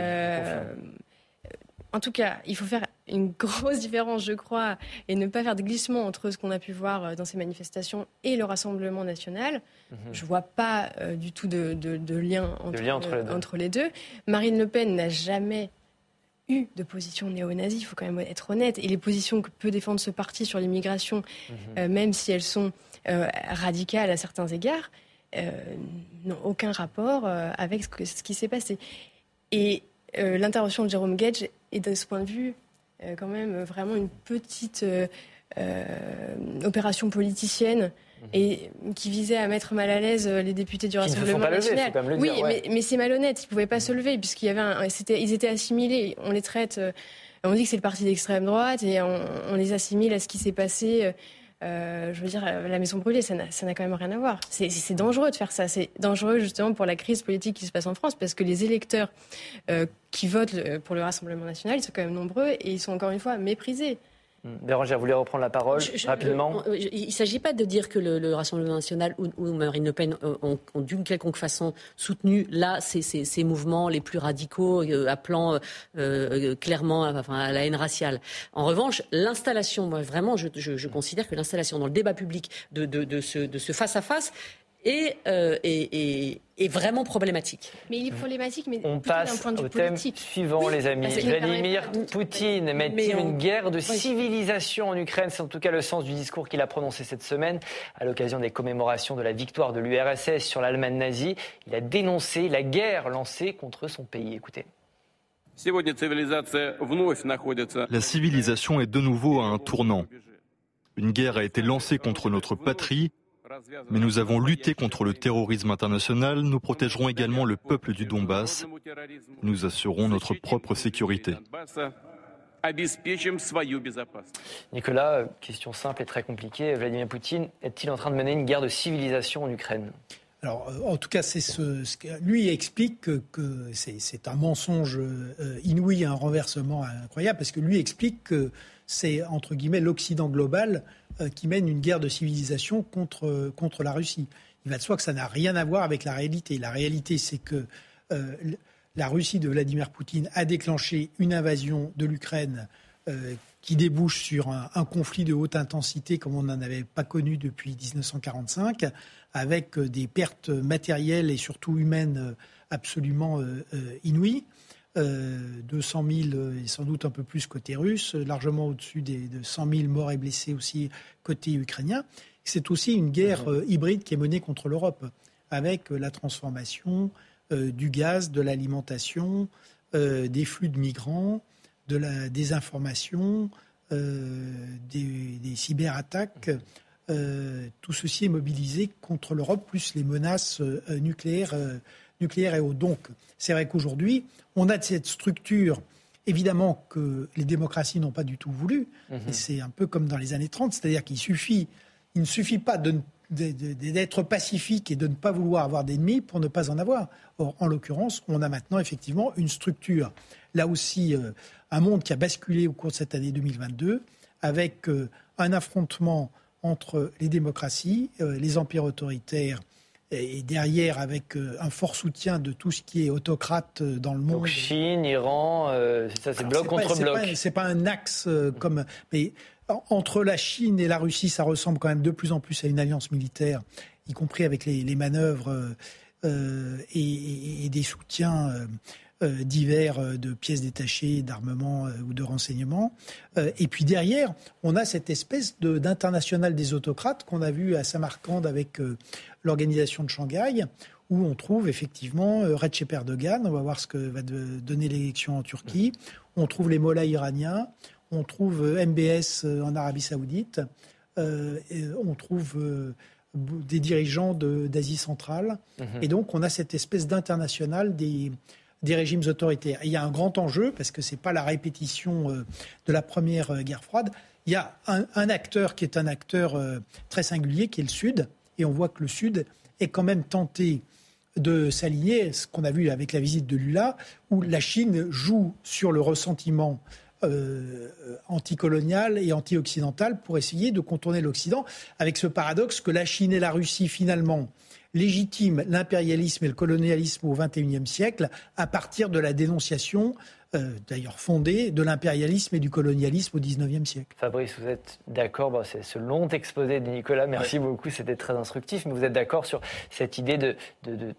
en tout cas, il faut faire une [LAUGHS] grosse différence, je crois, et ne pas faire de glissement entre ce qu'on a pu voir euh, dans ces manifestations et le Rassemblement national. Mhm. Je ne vois pas euh, du tout de, lien, entre, les deux. Marine Le Pen n'a jamais eu de position néo-nazie, il faut quand même être honnête. Et les positions que peut défendre ce parti sur l'immigration, mhm. euh, même si elles sont radicales à certains égards, n'ont aucun rapport avec ce, ce qui s'est passé. Et l'intervention de Jérôme Gage est de ce point de vue euh, quand même euh, vraiment une petite euh, opération politicienne. Et qui visait à mettre mal à l'aise les députés du Rassemblement national. oui, mais, c'est malhonnête. Ils pouvaient pas se lever puisqu'il y avait, un, ils étaient assimilés. On les traite, on dit que c'est le parti d'extrême droite et on, les assimile à ce qui s'est passé euh, je veux dire, la maison brûlée, ça n'a quand même rien à voir. C'est dangereux de faire ça. C'est dangereux justement pour la crise politique qui se passe en France parce que les électeurs euh, qui votent pour le Rassemblement national, ils sont quand même nombreux et ils sont encore une fois méprisés. Bérangère, vous voulez reprendre la parole rapidement Il ne s'agit pas de dire que le, Rassemblement national ou, Marine Le Pen ont, d'une quelconque façon soutenu là ces, mouvements les plus radicaux, euh, appelant euh, euh, clairement à la haine raciale. En revanche, l'installation, moi vraiment, je, considère que l'installation dans le débat public de, de ce face-à-face euh, est, est, vraiment problématique. Mais il est problématique, mais on passe point de vue au thème suivant, les amis. Vladimir Poutine met-il une guerre de civilisation en Ukraine? C'est en tout cas le sens du discours qu'il a prononcé cette semaine à l'occasion des commémorations de la victoire de l'URSS sur l'Allemagne nazie. Il a dénoncé la guerre lancée contre son pays. Écoutez. La civilisation est de nouveau à un tournant. Une guerre a été lancée contre notre patrie mais nous avons lutté contre le terrorisme international, nous protégerons également le peuple du Donbass, nous assurons notre propre sécurité. Nicolas, question simple et très compliquée. Vladimir Poutine est-il en train de mener une guerre de civilisation en Ukraine? Alors, euh, en tout cas, c'est ce, lui explique que, c'est un mensonge euh, inouï, un renversement incroyable, parce que lui explique que c'est entre guillemets l'Occident global euh, qui mène une guerre de civilisation contre, contre la Russie. Il va de soi que ça n'a rien à voir avec la réalité. La réalité, c'est que euh, la Russie de Vladimir Poutine a déclenché une invasion de l'Ukraine euh, qui débouche sur un, conflit de haute intensité comme on n'en avait pas connu depuis 1945, avec des pertes matérielles et surtout humaines absolument inouïes. 200 euh, 000 et sans doute un peu plus côté russe, largement au-dessus des, de 100 000 morts et blessés aussi côté ukrainien. C'est aussi une guerre euh, hybride qui est menée contre l'Europe, avec euh, la transformation du gaz, de l'alimentation, des flux de migrants, de la désinformation, des, des, cyberattaques. tout ceci est mobilisé contre l'Europe, plus les menaces nucléaires nucléaire et eau. Donc, c'est vrai qu'aujourd'hui, on a cette structure, évidemment, que les démocraties n'ont pas du tout voulu. Mhm. Et c'est un peu comme dans les années 30, c'est-à-dire qu'il suffit, il ne suffit pas d'être pacifique et de ne pas vouloir avoir d'ennemis pour ne pas en avoir. Or, en l'occurrence, on a maintenant effectivement une structure, là aussi, euh, un monde qui a basculé au cours de cette année 2022, avec euh, un affrontement entre les démocraties, euh, les empires autoritaires et derrière avec euh, un fort soutien de tout ce qui est autocrate euh, dans le monde. Donc Chine, Iran, euh, ça c'est bloc contre bloc. C'est pas, pas un axe comme, mais entre la Chine et la Russie, ça ressemble quand même de plus en plus à une alliance militaire, y compris avec les, les manœuvres et, et, des soutiens euh, divers euh, de pièces détachées, d'armement euh, ou de renseignements. et puis derrière, on a cette espèce d'international des autocrates qu'on a vu à Samarcande avec l'organisation de Shanghai, où on trouve effectivement Recep Erdogan, on va voir ce que va donner l'élection en Turquie, on trouve les mollahs iraniens, on trouve MBS en Arabie saoudite, on trouve des dirigeants d'Asie centrale, mhm. et donc on a cette espèce d'international des des régimes autoritaires. il y a un grand enjeu, parce que ce n'est pas la répétition euh, de la première euh, guerre froide. Il y a un, acteur qui est un acteur euh, très singulier, qui est le Sud. Et on voit que le Sud est quand même tenté de s'aligner, ce qu'on a vu avec la visite de Lula, où la Chine joue sur le ressentiment anticolonial et anti-occidental pour essayer de contourner l'Occident, avec ce paradoxe que la Chine et la Russie, finalement, légitime l'impérialisme et le colonialisme au XXIe siècle à partir de la dénonciation euh, d'ailleurs fondée de l'impérialisme et du colonialisme au XIXe siècle. Fabrice, vous êtes d'accord C'est ce long exposé de Nicolas. Merci beaucoup, c'était très instructif. Mais vous êtes d'accord sur cette idée de,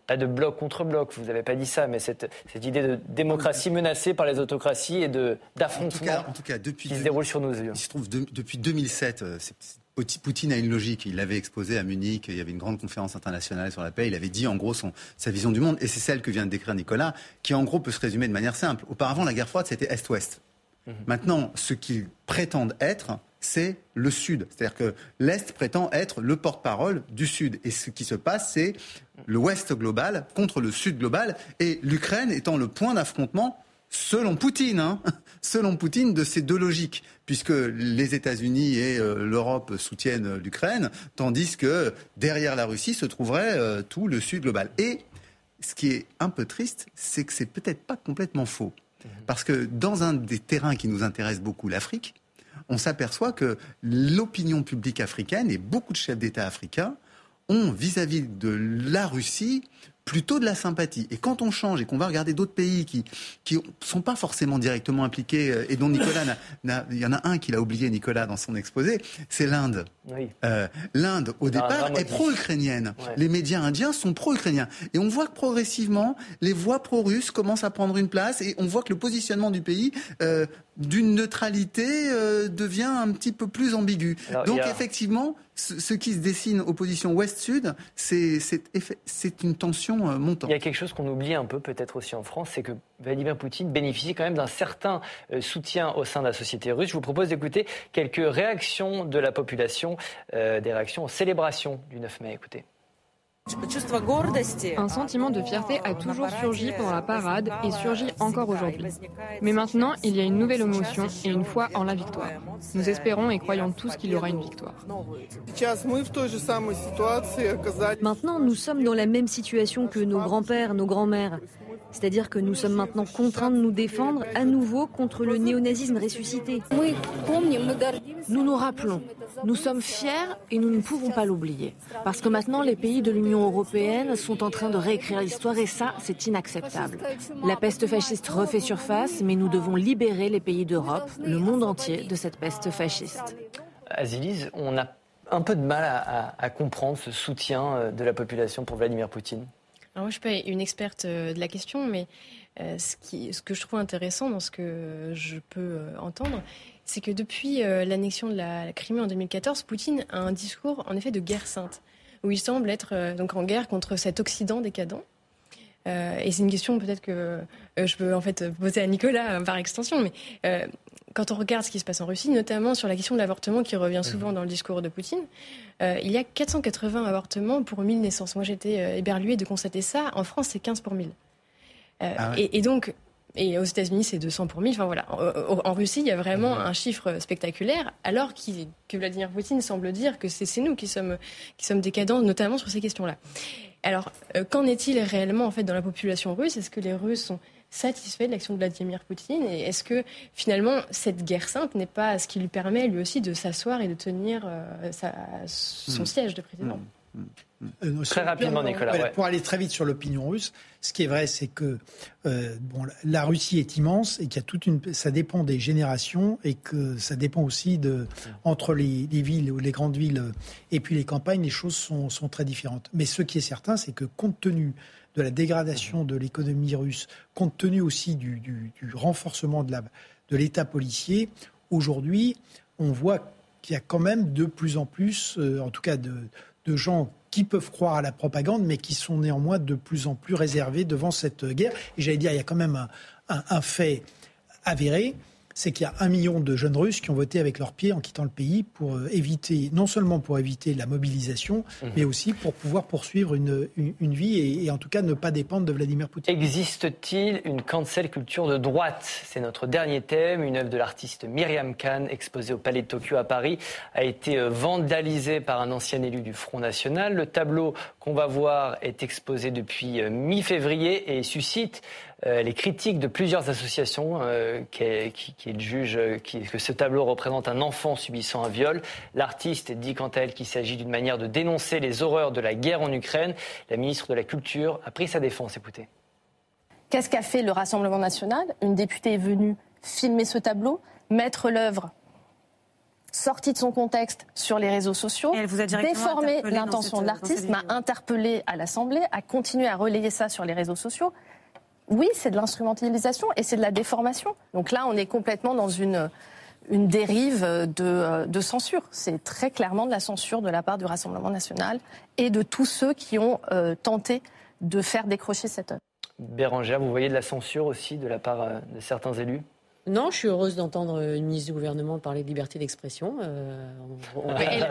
pas de bloc contre bloc. Vous n'avez pas dit ça, mais cette, idée de démocratie menacée par les autocraties et d'affrontement en, tout cas, depuis qui se déroule sur nos yeux. Il se trouve depuis 2007, Poutine a une logique. Il l'avait exposé à Munich. Il y avait une grande conférence internationale sur la paix. Il avait dit en gros son, sa vision du monde. Et c'est celle que vient de décrire Nicolas, qui en gros peut se résumer de manière simple. Auparavant, la guerre froide, c'était Est-Ouest. Mhm. Maintenant, ce qu'ils prétendent être, c'est le Sud. C'est-à-dire que l'Est prétend être le porte-parole du Sud. Et ce qui se passe, c'est l'Ouest global contre le Sud global. Et l'Ukraine étant le point d'affrontement selon Poutine, hein, [LAUGHS] selon Poutine, de ces deux logiques, puisque les États-Unis et euh, l'Europe soutiennent euh, l'Ukraine, tandis que derrière la Russie se trouverait euh, tout le Sud global. Et ce qui est un peu triste, c'est que c'est peut-être pas complètement faux, mhm. parce que dans un des terrains qui nous intéresse beaucoup, l'Afrique, on s'aperçoit que l'opinion publique africaine et beaucoup de chefs d'État africains ont vis-à-vis de la Russie plutôt de la sympathie. Et quand on change et qu'on va regarder d'autres pays qui qui sont pas forcément directement impliqués euh, et dont Nicolas, il y en a un qu'il a oublié Nicolas dans son exposé, c'est l'Inde. Euh, L'Inde au départ est pro-ukrainienne. Les médias indiens sont pro-ukrainiens et on voit que progressivement les voix pro-russes commencent à prendre une place et on voit que le positionnement du pays euh, d'une neutralité euh, devient un petit peu plus ambigu. Donc effectivement, ce, qui se dessine opposition Ouest-Sud, c'est une tension euh, montante. Il y a quelque chose qu'on oublie un peu peut-être aussi en France, c'est que Vladimir Poutine bénéficie quand même d'un certain euh, soutien au sein de la société russe. Je vous propose d'écouter quelques réactions de la population, des réactions aux célébrations du 9 mai. Écoutez. Un sentiment de fierté a toujours surgi pendant la parade et surgit encore aujourd'hui. Mais maintenant, il y a une nouvelle émotion et une foi en la victoire. Nous espérons et croyons tous qu'il y aura une victoire. Maintenant, nous sommes dans la même situation que nos grands-pères, nos grands-mères. C'est-à-dire que nous sommes maintenant contraints de nous défendre à nouveau contre le néonazisme ressuscité. Nous nous rappelons, nous sommes fiers et nous ne pouvons pas l'oublier. Parce que maintenant, les pays de l'Union européenne sont en train de réécrire l'histoire et ça, c'est inacceptable. La peste fasciste refait surface, mais nous devons libérer les pays d'Europe, le monde entier, de cette peste fasciste. Azilise, on a un peu de mal à comprendre ce soutien euh, de la population pour Vladimir Poutine. Alors moi, je suis pas une experte euh, de la question, mais euh, ce que je trouve intéressant dans ce que je peux euh, entendre, c'est que depuis l'annexion de la, Crimée en 2014, Poutine a un discours en effet de guerre sainte, où il semble être donc en guerre contre cet Occident décadent. et c'est une question peut-être que je peux en fait poser à Nicolas par extension, mais quand on regarde ce qui se passe en Russie, notamment sur la question de l'avortement qui revient souvent mhm. dans le discours de Poutine, euh, il y a 480 avortements pour 1000 naissances. Moi, j'étais euh, éberluée de constater ça. En France, c'est 15 pour 1000. Euh, ah et, donc, et aux États-Unis, c'est 200 pour 1000. Enfin voilà, en, Russie, il y a vraiment mhm. un chiffre spectaculaire, alors que Vladimir Poutine semble dire que c'est nous qui sommes, qui sommes décadents, notamment sur ces questions-là. Alors, qu'en est-il réellement en fait dans la population russe? Est-ce que les Russes sont satisfait de l'action de Vladimir Poutine Et est-ce que finalement cette guerre sainte n'est pas ce qui lui permet lui aussi de s'asseoir et de tenir euh, son hmm. siège de président? Hmm. Hmm. Euh, très rapidement, Nicolas. Pour aller très vite sur l'opinion russe, ce qui est vrai, c'est que euh, bon, la Russie est immense et qu'il y a toute une, ça dépend des générations et que ça dépend aussi de entre les, les villes ou les grandes villes et puis les campagnes, les choses sont, sont très différentes. Mais ce qui est certain, c'est que compte tenu de la dégradation de l'économie russe, compte tenu aussi du, renforcement de l'État policier, aujourd'hui, on voit qu'il y a quand même de plus en plus, euh, en tout cas, de, gens qui peuvent croire à la propagande, mais qui sont néanmoins de plus en plus réservés devant cette guerre. Et j'allais dire, il y a quand même un, fait avéré, c'est qu'il y a un million de jeunes Russes qui ont voté avec leurs pieds en quittant le pays pour euh, éviter, non seulement pour éviter la mobilisation, mhm. mais aussi pour pouvoir poursuivre une, une, vie et, en tout cas ne pas dépendre de Vladimir Poutine. Existe-t-il une cancel culture de droite? C'est notre dernier thème. Une œuvre de l'artiste Myriam Khan, exposée au Palais de Tokyo à Paris, a été euh, vandalisée par un ancien élu du Front National. Le tableau qu'on va voir est exposé depuis euh, mi-février et suscite les critiques de plusieurs associations euh, qui, qui, jugent que ce tableau représente un enfant subissant un viol. L'artiste dit quant à elle qu'il s'agit d'une manière de dénoncer les horreurs de la guerre en Ukraine. La ministre de la Culture a pris sa défense. Écoutez. Qu'est-ce qu'a fait le Rassemblement national? Une députée est venue filmer ce tableau, mettre l'œuvre sortie de son contexte sur les réseaux sociaux, déformer l'intention de l'artiste, m'a interpellé à l'Assemblée, a continué à relayer ça sur les réseaux sociaux oui, c'est de l'instrumentalisation et c'est de la déformation. Donc là, on est complètement dans une, dérive de, de censure. C'est très clairement de la censure de la part du Rassemblement national et de tous ceux qui ont euh, tenté de faire décrocher cette œuvre. Bérangère, vous voyez de la censure aussi de la part euh, de certains élus? Non, je suis heureuse d'entendre une ministre du gouvernement parler de liberté d'expression. Euh,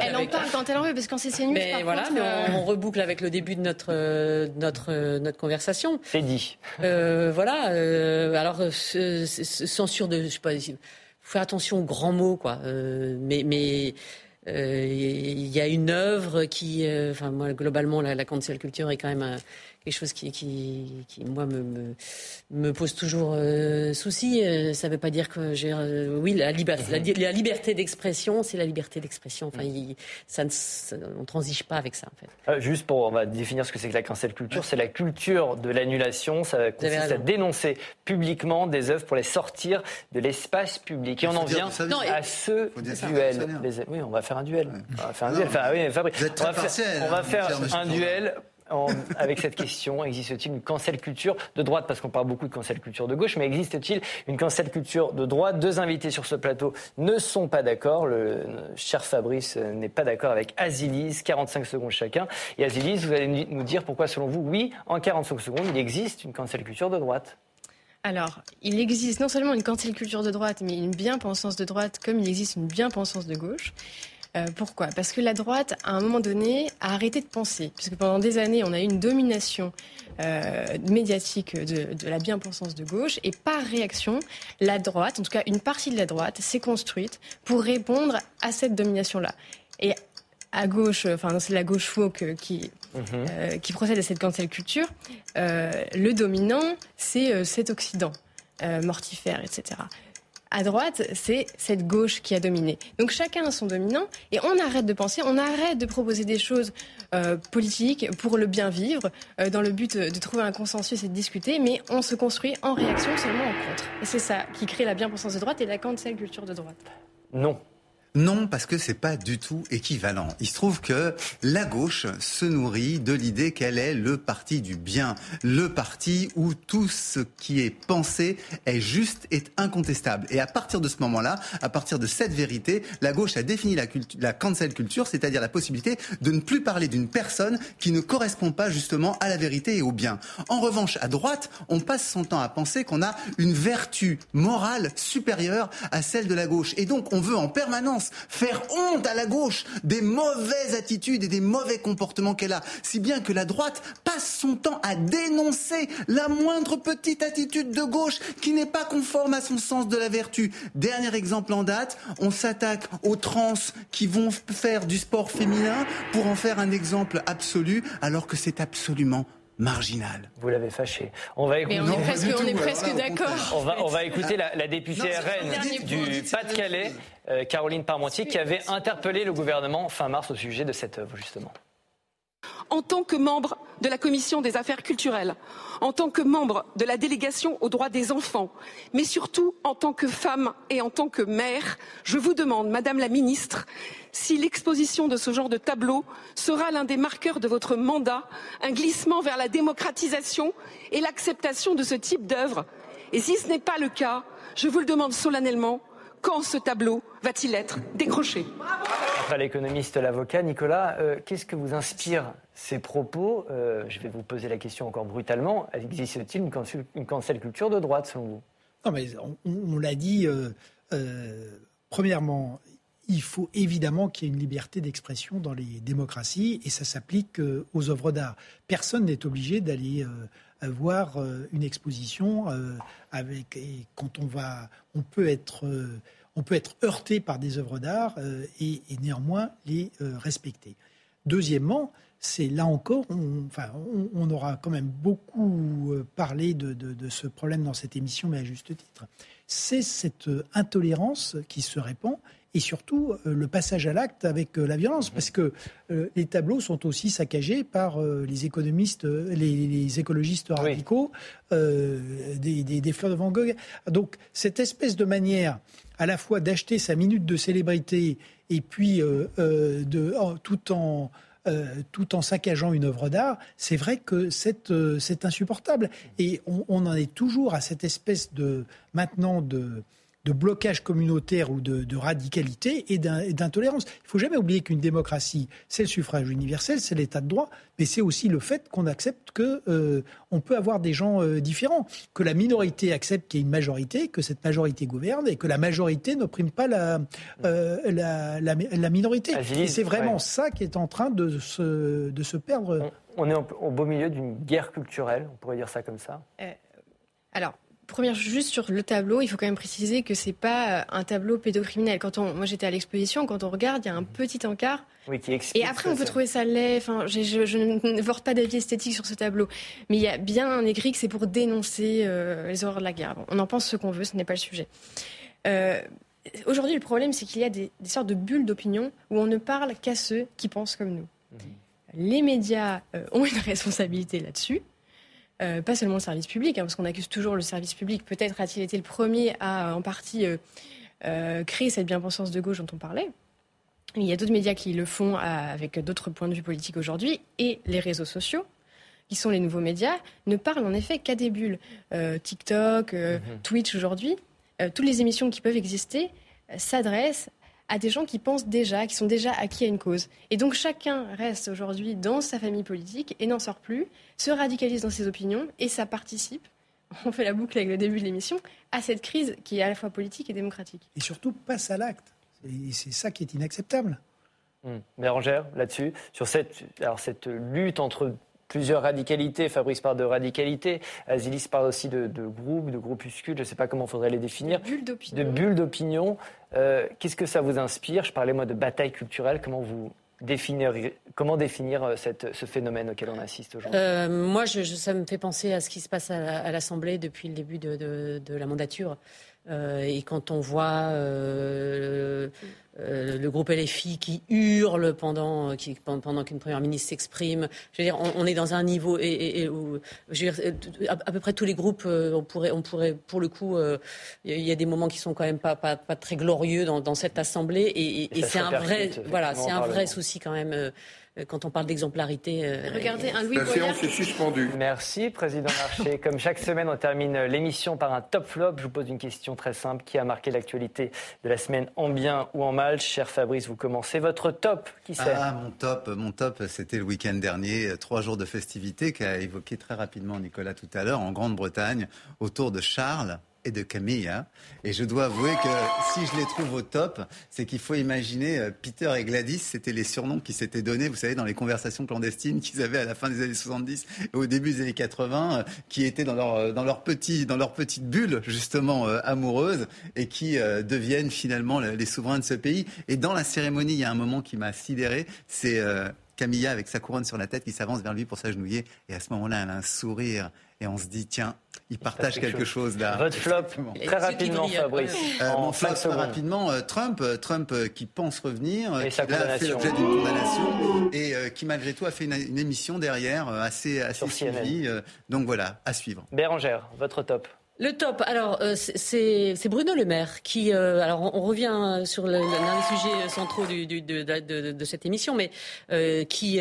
elle, en parle quand elle en veut, parce qu'en c'est CNews, mais voilà, mais on, on, reboucle avec le début de notre notre notre conversation. C'est dit. Euh, voilà. Euh, alors censure de, je sais pas, faut faire attention aux grands mots, quoi. mais mais il y a une œuvre qui, enfin moi globalement la, la cancel culture est quand même quelque chose qui, qui, qui moi, me, me, pose toujours euh, souci. Euh, ça ne veut pas dire que j'ai. Euh, oui, la, liberté, la, liberté d'expression, c'est la liberté d'expression. Enfin, ça, ne, on transige pas avec ça, en fait. juste pour, on va définir ce que c'est que la cancel culture. C'est la culture de l'annulation. Ça consiste à dénoncer publiquement des œuvres pour les sortir de l'espace public. Et on en vient à ce duel. oui, on va faire un duel. On va faire un duel. Enfin, oui, on va faire un duel avec cette question Existe-t-il une cancel culture de droite Parce qu'on parle beaucoup de cancel culture de gauche, mais existe-t-il une cancel culture de droite? Deux invités sur ce plateau ne sont pas d'accord. Le cher Fabrice n'est pas d'accord avec Azilis, 45 secondes chacun. Et Azilis, vous allez nous dire pourquoi, selon vous, oui, en 45 secondes, il existe une cancel culture de droite. Alors, il existe non seulement une cancel culture de droite, mais une bien-pensance de droite, comme il existe une bien-pensance de gauche. Euh, pourquoi? Parce que la droite, à un moment donné, a arrêté de penser. Puisque pendant des années, on a eu une domination euh, médiatique de, de la bien-pensance de gauche. Et par réaction, la droite, en tout cas une partie de la droite, s'est construite pour répondre à cette domination-là. Et à gauche, enfin c'est la gauche qui mhm. euh, qui procède à cette cancel culture. Euh, le dominant, c'est cet Occident mortifère, etc à droite, c'est cette gauche qui a dominé. Donc chacun a son dominant et on arrête de penser, on arrête de proposer des choses euh, politiques pour le bien vivre, euh, dans le but de trouver un consensus et de discuter, mais on se construit en réaction seulement en contre. Et c'est ça qui crée la bien-pensance de droite et la cancel culture de droite. Non, non, parce que c'est pas du tout équivalent. Il se trouve que la gauche se nourrit de l'idée qu'elle est le parti du bien, le parti où tout ce qui est pensé est juste et incontestable. Et à partir de ce moment-là, à partir de cette vérité, la gauche a défini la, la cancel culture, c'est-à-dire la possibilité de ne plus parler d'une personne qui ne correspond pas justement à la vérité et au bien. En revanche, à droite, on passe son temps à penser qu'on a une vertu morale supérieure à celle de la gauche. Et donc, on veut en permanence faire honte à la gauche des mauvaises attitudes et des mauvais comportements qu'elle a, si bien que la droite passe son temps à dénoncer la moindre petite attitude de gauche qui n'est pas conforme à son sens de la vertu. Dernier exemple en date, on s'attaque aux trans qui vont faire du sport féminin pour en faire un exemple absolu, alors que c'est absolument marginal. Vous l'avez fâché. On va écouter. [LAUGHS] on est presque, d'accord. On va, on va écouter la, députée RN du Pas-de-Calais, euh, Caroline Parmentier, qui avait interpellé le gouvernement fin mars au sujet de cette œuvre, justement en tant que membre de la commission des affaires culturelles, en tant que membre de la délégation aux droits des enfants, mais surtout en tant que femme et en tant que mère, je vous demande, Madame la Ministre, si l'exposition de ce genre de tableau sera l'un des marqueurs de votre mandat, un glissement vers la démocratisation et l'acceptation de ce type d'œuvre. Et si ce n'est pas le cas, je vous le demande solennellement, quand ce tableau va-t-il être décroché? L'économiste, l'avocat, Nicolas, euh, qu'est-ce que vous inspire ces propos euh, Je vais vous poser la question encore brutalement. Existe-t-il une, cancel culture de droite selon vous? Non, mais on, l'a dit, premièrement, il faut évidemment qu'il y ait une liberté d'expression dans les démocraties et ça s'applique aux œuvres d'art. Personne n'est obligé d'aller voir une exposition et quand on va on peut être heurté par des œuvres d'art et, néanmoins les respecter. Deuxièmement, c'est là encore, on, aura quand même beaucoup euh, parlé de, ce problème dans cette émission, mais à juste titre. C'est cette euh, intolérance qui se répand et surtout euh, le passage à l'acte avec la violence, parce que les tableaux sont aussi saccagés par les économistes, les, écologistes radicaux, des, fleurs de Van Gogh. Donc cette espèce de manière à la fois d'acheter sa minute de célébrité et puis de, tout en euh, tout en saccageant une œuvre d'art, c'est vrai que c'est euh, insupportable. Et on, on, en est toujours à cette espèce de maintenant de de blocage communautaire ou de, radicalité et d'intolérance. Il ne faut jamais oublier qu'une démocratie, c'est le suffrage universel, c'est l'état de droit, mais c'est aussi le fait qu'on accepte que euh, on peut avoir des gens euh, différents, que la minorité accepte qu'il y ait une majorité, que cette majorité gouverne et que la majorité n'opprime pas la, euh, la, minorité. et c'est vraiment ça qui est en train de se, de se perdre. On, est au beau milieu d'une guerre culturelle, on pourrait dire ça comme ça. alors, Première, juste sur le tableau, il faut quand même préciser que c'est pas euh, un tableau pédocriminel. Quand on, moi j'étais à l'exposition, quand on regarde, il y a un petit encart. Oui, qui Et après, on peut trouver ça laid. Enfin, je, ne porte pas d'avis esthétique sur ce tableau, mais il y a bien un écrit que c'est pour dénoncer euh, les horreurs de la guerre. on en pense ce qu'on veut, ce n'est pas le sujet. Euh, aujourd'hui, le problème, c'est qu'il y a des, sortes de bulles d'opinion où on ne parle qu'à ceux qui pensent comme nous. Mhm. Les médias ont une [LAUGHS] responsabilité là-dessus. Euh, pas seulement le service public, hein, parce qu'on accuse toujours le service public. Peut-être a-t-il été le premier à, en partie, euh, euh, créer cette bien-pensance de gauche dont on parlait. Il y a d'autres médias qui le font avec d'autres points de vue politiques aujourd'hui, et les réseaux sociaux, qui sont les nouveaux médias, ne parlent en effet qu'à des bulles. TikTok, mhm. Twitch aujourd'hui, toutes les émissions qui peuvent exister s'adressent à des gens qui pensent déjà, qui sont déjà acquis à une cause. Et donc chacun reste aujourd'hui dans sa famille politique et n'en sort plus, se radicalise dans ses opinions et ça participe, [LAUGHS] on fait la boucle avec le début de l'émission, à cette crise qui est à la fois politique et démocratique. Et surtout passe à l'acte. Et c'est ça qui est inacceptable. Hum. Bérangère, là-dessus, sur cette, alors cette lutte entre plusieurs radicalités. Fabrice parle de radicalité. Azilis parle aussi de, de groupes, de groupuscules. Je ne sais pas comment il faudrait les définir. De bulles d'opinion. De bulles d'opinion. Euh, qu'est-ce que ça vous inspire? Je parlais moi de bataille culturelle. Comment vous définir, comment définir euh, ce phénomène auquel on assiste aujourd'hui? Euh, Moi, je, ça me fait penser à ce qui se passe à, l'Assemblée depuis le début de la mandature. Euh, et quand on voit euh, euh, le groupe LFI qui hurle pendant qui, pendant qu'une première ministre s'exprime, je veux dire, on, est dans un niveau et, je veux dire, à, peu près tous les groupes, on pourrait, on pourrait, pour le coup, il y a des moments qui sont quand même pas pas, pas très glorieux dans, dans cette assemblée et, et c'est un vrai, voilà, c'est un vrai souci quand même euh, quand on parle d'exemplarité. Euh, Regardez, un Louis La séance est suspendue. Merci, Président Marché. Comme chaque semaine, on termine l'émission par un top flop. Je vous pose une question très simple. Qui a marqué l'actualité de la semaine en bien ou en mal? Cher Fabrice, vous commencez. Votre top, qui c'est Ah, mon top, mon top, c'était le week-end dernier. Trois jours de festivités qu'a évoqué très rapidement Nicolas tout à l'heure en Grande-Bretagne autour de Charles et de Camille. Hein. Et je dois avouer que si je les trouve au top, c'est qu'il faut imaginer euh, Peter et Gladys, c'était les surnoms qui s'étaient donnés, vous savez, dans les conversations clandestines qu'ils avaient à la fin des années 70 et au début des années 80, euh, qui étaient dans leur, euh, dans leur, petit, dans leur petite bulle, justement, amoureuse, et qui deviennent finalement les souverains de ce pays. Et dans la cérémonie, il y a un moment qui m'a sidéré, c'est Camilla avec sa couronne sur la tête qui s'avance vers lui pour s'agenouiller. Et à ce moment-là, elle a un sourire et on se dit tiens, il partage quelque chose, là. Votre flop, très rapidement, Fabrice. Euh, mon flop, très rapidement, euh, Trump, euh, Trump qui pense revenir, qui a fait l'objet d'une condamnation et qui malgré tout a fait une, émission derrière assez, assez suivie. donc voilà, à suivre. Bérangère, votre top. Le top, alors c'est Bruno Le Maire qui, alors on, revient sur l'un des sujets centraux du, de, de, cette émission, mais qui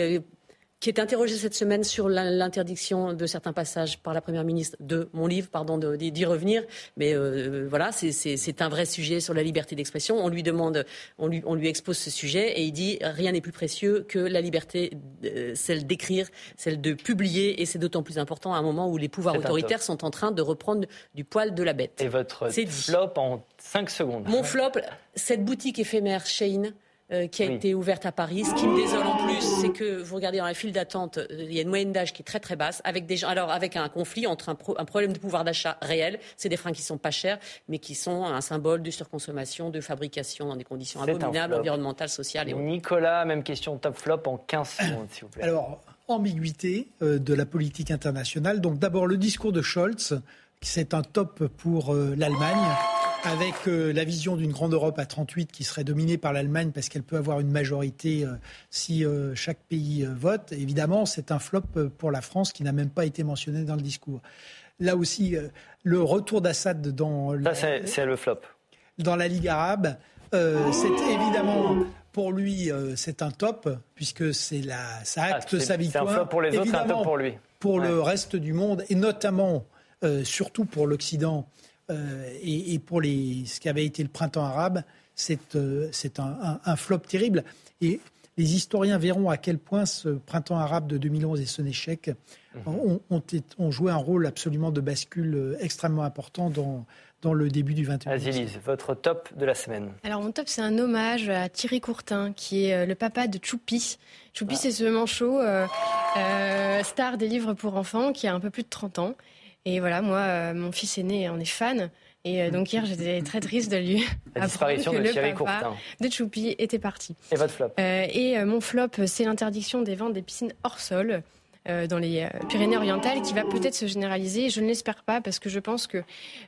qui est interrogé cette semaine sur l'interdiction de certains passages par la Première ministre de mon livre, pardon d'y revenir. Mais euh, voilà, c'est un vrai sujet sur la liberté d'expression. On lui demande, on lui, on lui expose ce sujet et il dit rien n'est plus précieux que la liberté, euh, celle d'écrire, celle de publier, et c'est d'autant plus important à un moment où les pouvoirs autoritaires sont en train de reprendre du poil de la bête. Et votre flop en 5 secondes. Mon flop, cette boutique éphémère Shane euh, qui a été ouverte à Paris. Ce qui me désole en plus, c'est que vous regardez dans la file d'attente, euh, il y a une moyenne d'âge qui est très très basse, avec des gens, alors avec un conflit entre un, un problème de pouvoir d'achat réel, c'est des freins qui sont pas chers, mais qui sont un symbole de surconsommation, de fabrication dans des conditions abominables, environnementales, sociales et Nicolas, même question top flop en 15 secondes, s'il vous plaît. Alors, ambiguïté euh, de la politique internationale. Donc d'abord le discours de Scholz, c'est un top pour l'Allemagne avec euh, la vision d'une grande Europe à 38 qui serait dominée par l'Allemagne parce qu'elle peut avoir une majorité euh, si euh, chaque pays vote. Évidemment, c'est un flop pour la France qui n'a même pas été mentionné dans le discours. Là aussi, le retour d'Assad dans... Ça, c'est le flop. Dans la Ligue arabe, c'est évidemment pour lui, c'est un top, puisque c'est la, ça ah, acte sa victoire. C'est un flop pour les autres, un top pour lui. Pour le reste du monde, et notamment, surtout pour l'Occident, euh, et, pour les, ce qui avait été le printemps arabe, c'est euh, un, un, flop terrible. Et les historiens verront à quel point ce printemps arabe de 2011 et son échec mhm. ont, ont, joué un rôle absolument de bascule euh, extrêmement important dans, dans le début du 21e Azilise, votre top de la semaine Alors mon top, c'est un hommage à Thierry Courtin, qui est le papa de Choupi. Choupi, ah. c'est ce manchot, star des livres pour enfants, qui a un peu plus de 30 ans et voilà, moi, euh, mon fils aîné en est fan. Et euh, donc hier, j'étais très triste de lui La disparition de le Thierry papa de Choupi était parti. Et votre flop euh, Et mon flop, c'est l'interdiction des ventes des piscines hors sol. Euh, dans les euh, Pyrénées-Orientales qui va peut-être se généraliser. Je ne l'espère pas parce que je pense qu'il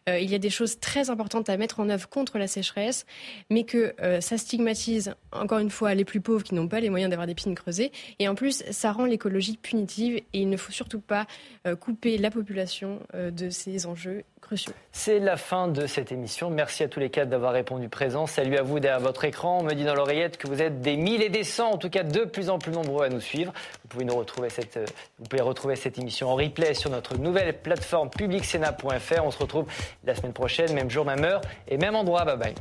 euh, y a des choses très importantes à mettre en œuvre contre la sécheresse, mais que ça stigmatise encore une fois les plus pauvres qui n'ont pas les moyens d'avoir des piscines creusées. Et en plus, ça rend l'écologie punitive et il ne faut surtout pas couper la population de ces enjeux C'est la fin de cette émission. Merci à tous les quatre d'avoir répondu présent. Salut à vous derrière votre écran. On me dit dans l'oreillette que vous êtes des mille et des cents, en tout cas de plus en plus nombreux à nous suivre. Vous pouvez pouvez retrouver cette émission en replay sur notre nouvelle plateforme publicsena.fr. On se retrouve la semaine prochaine, même jour, même heure et même endroit. Bye bye.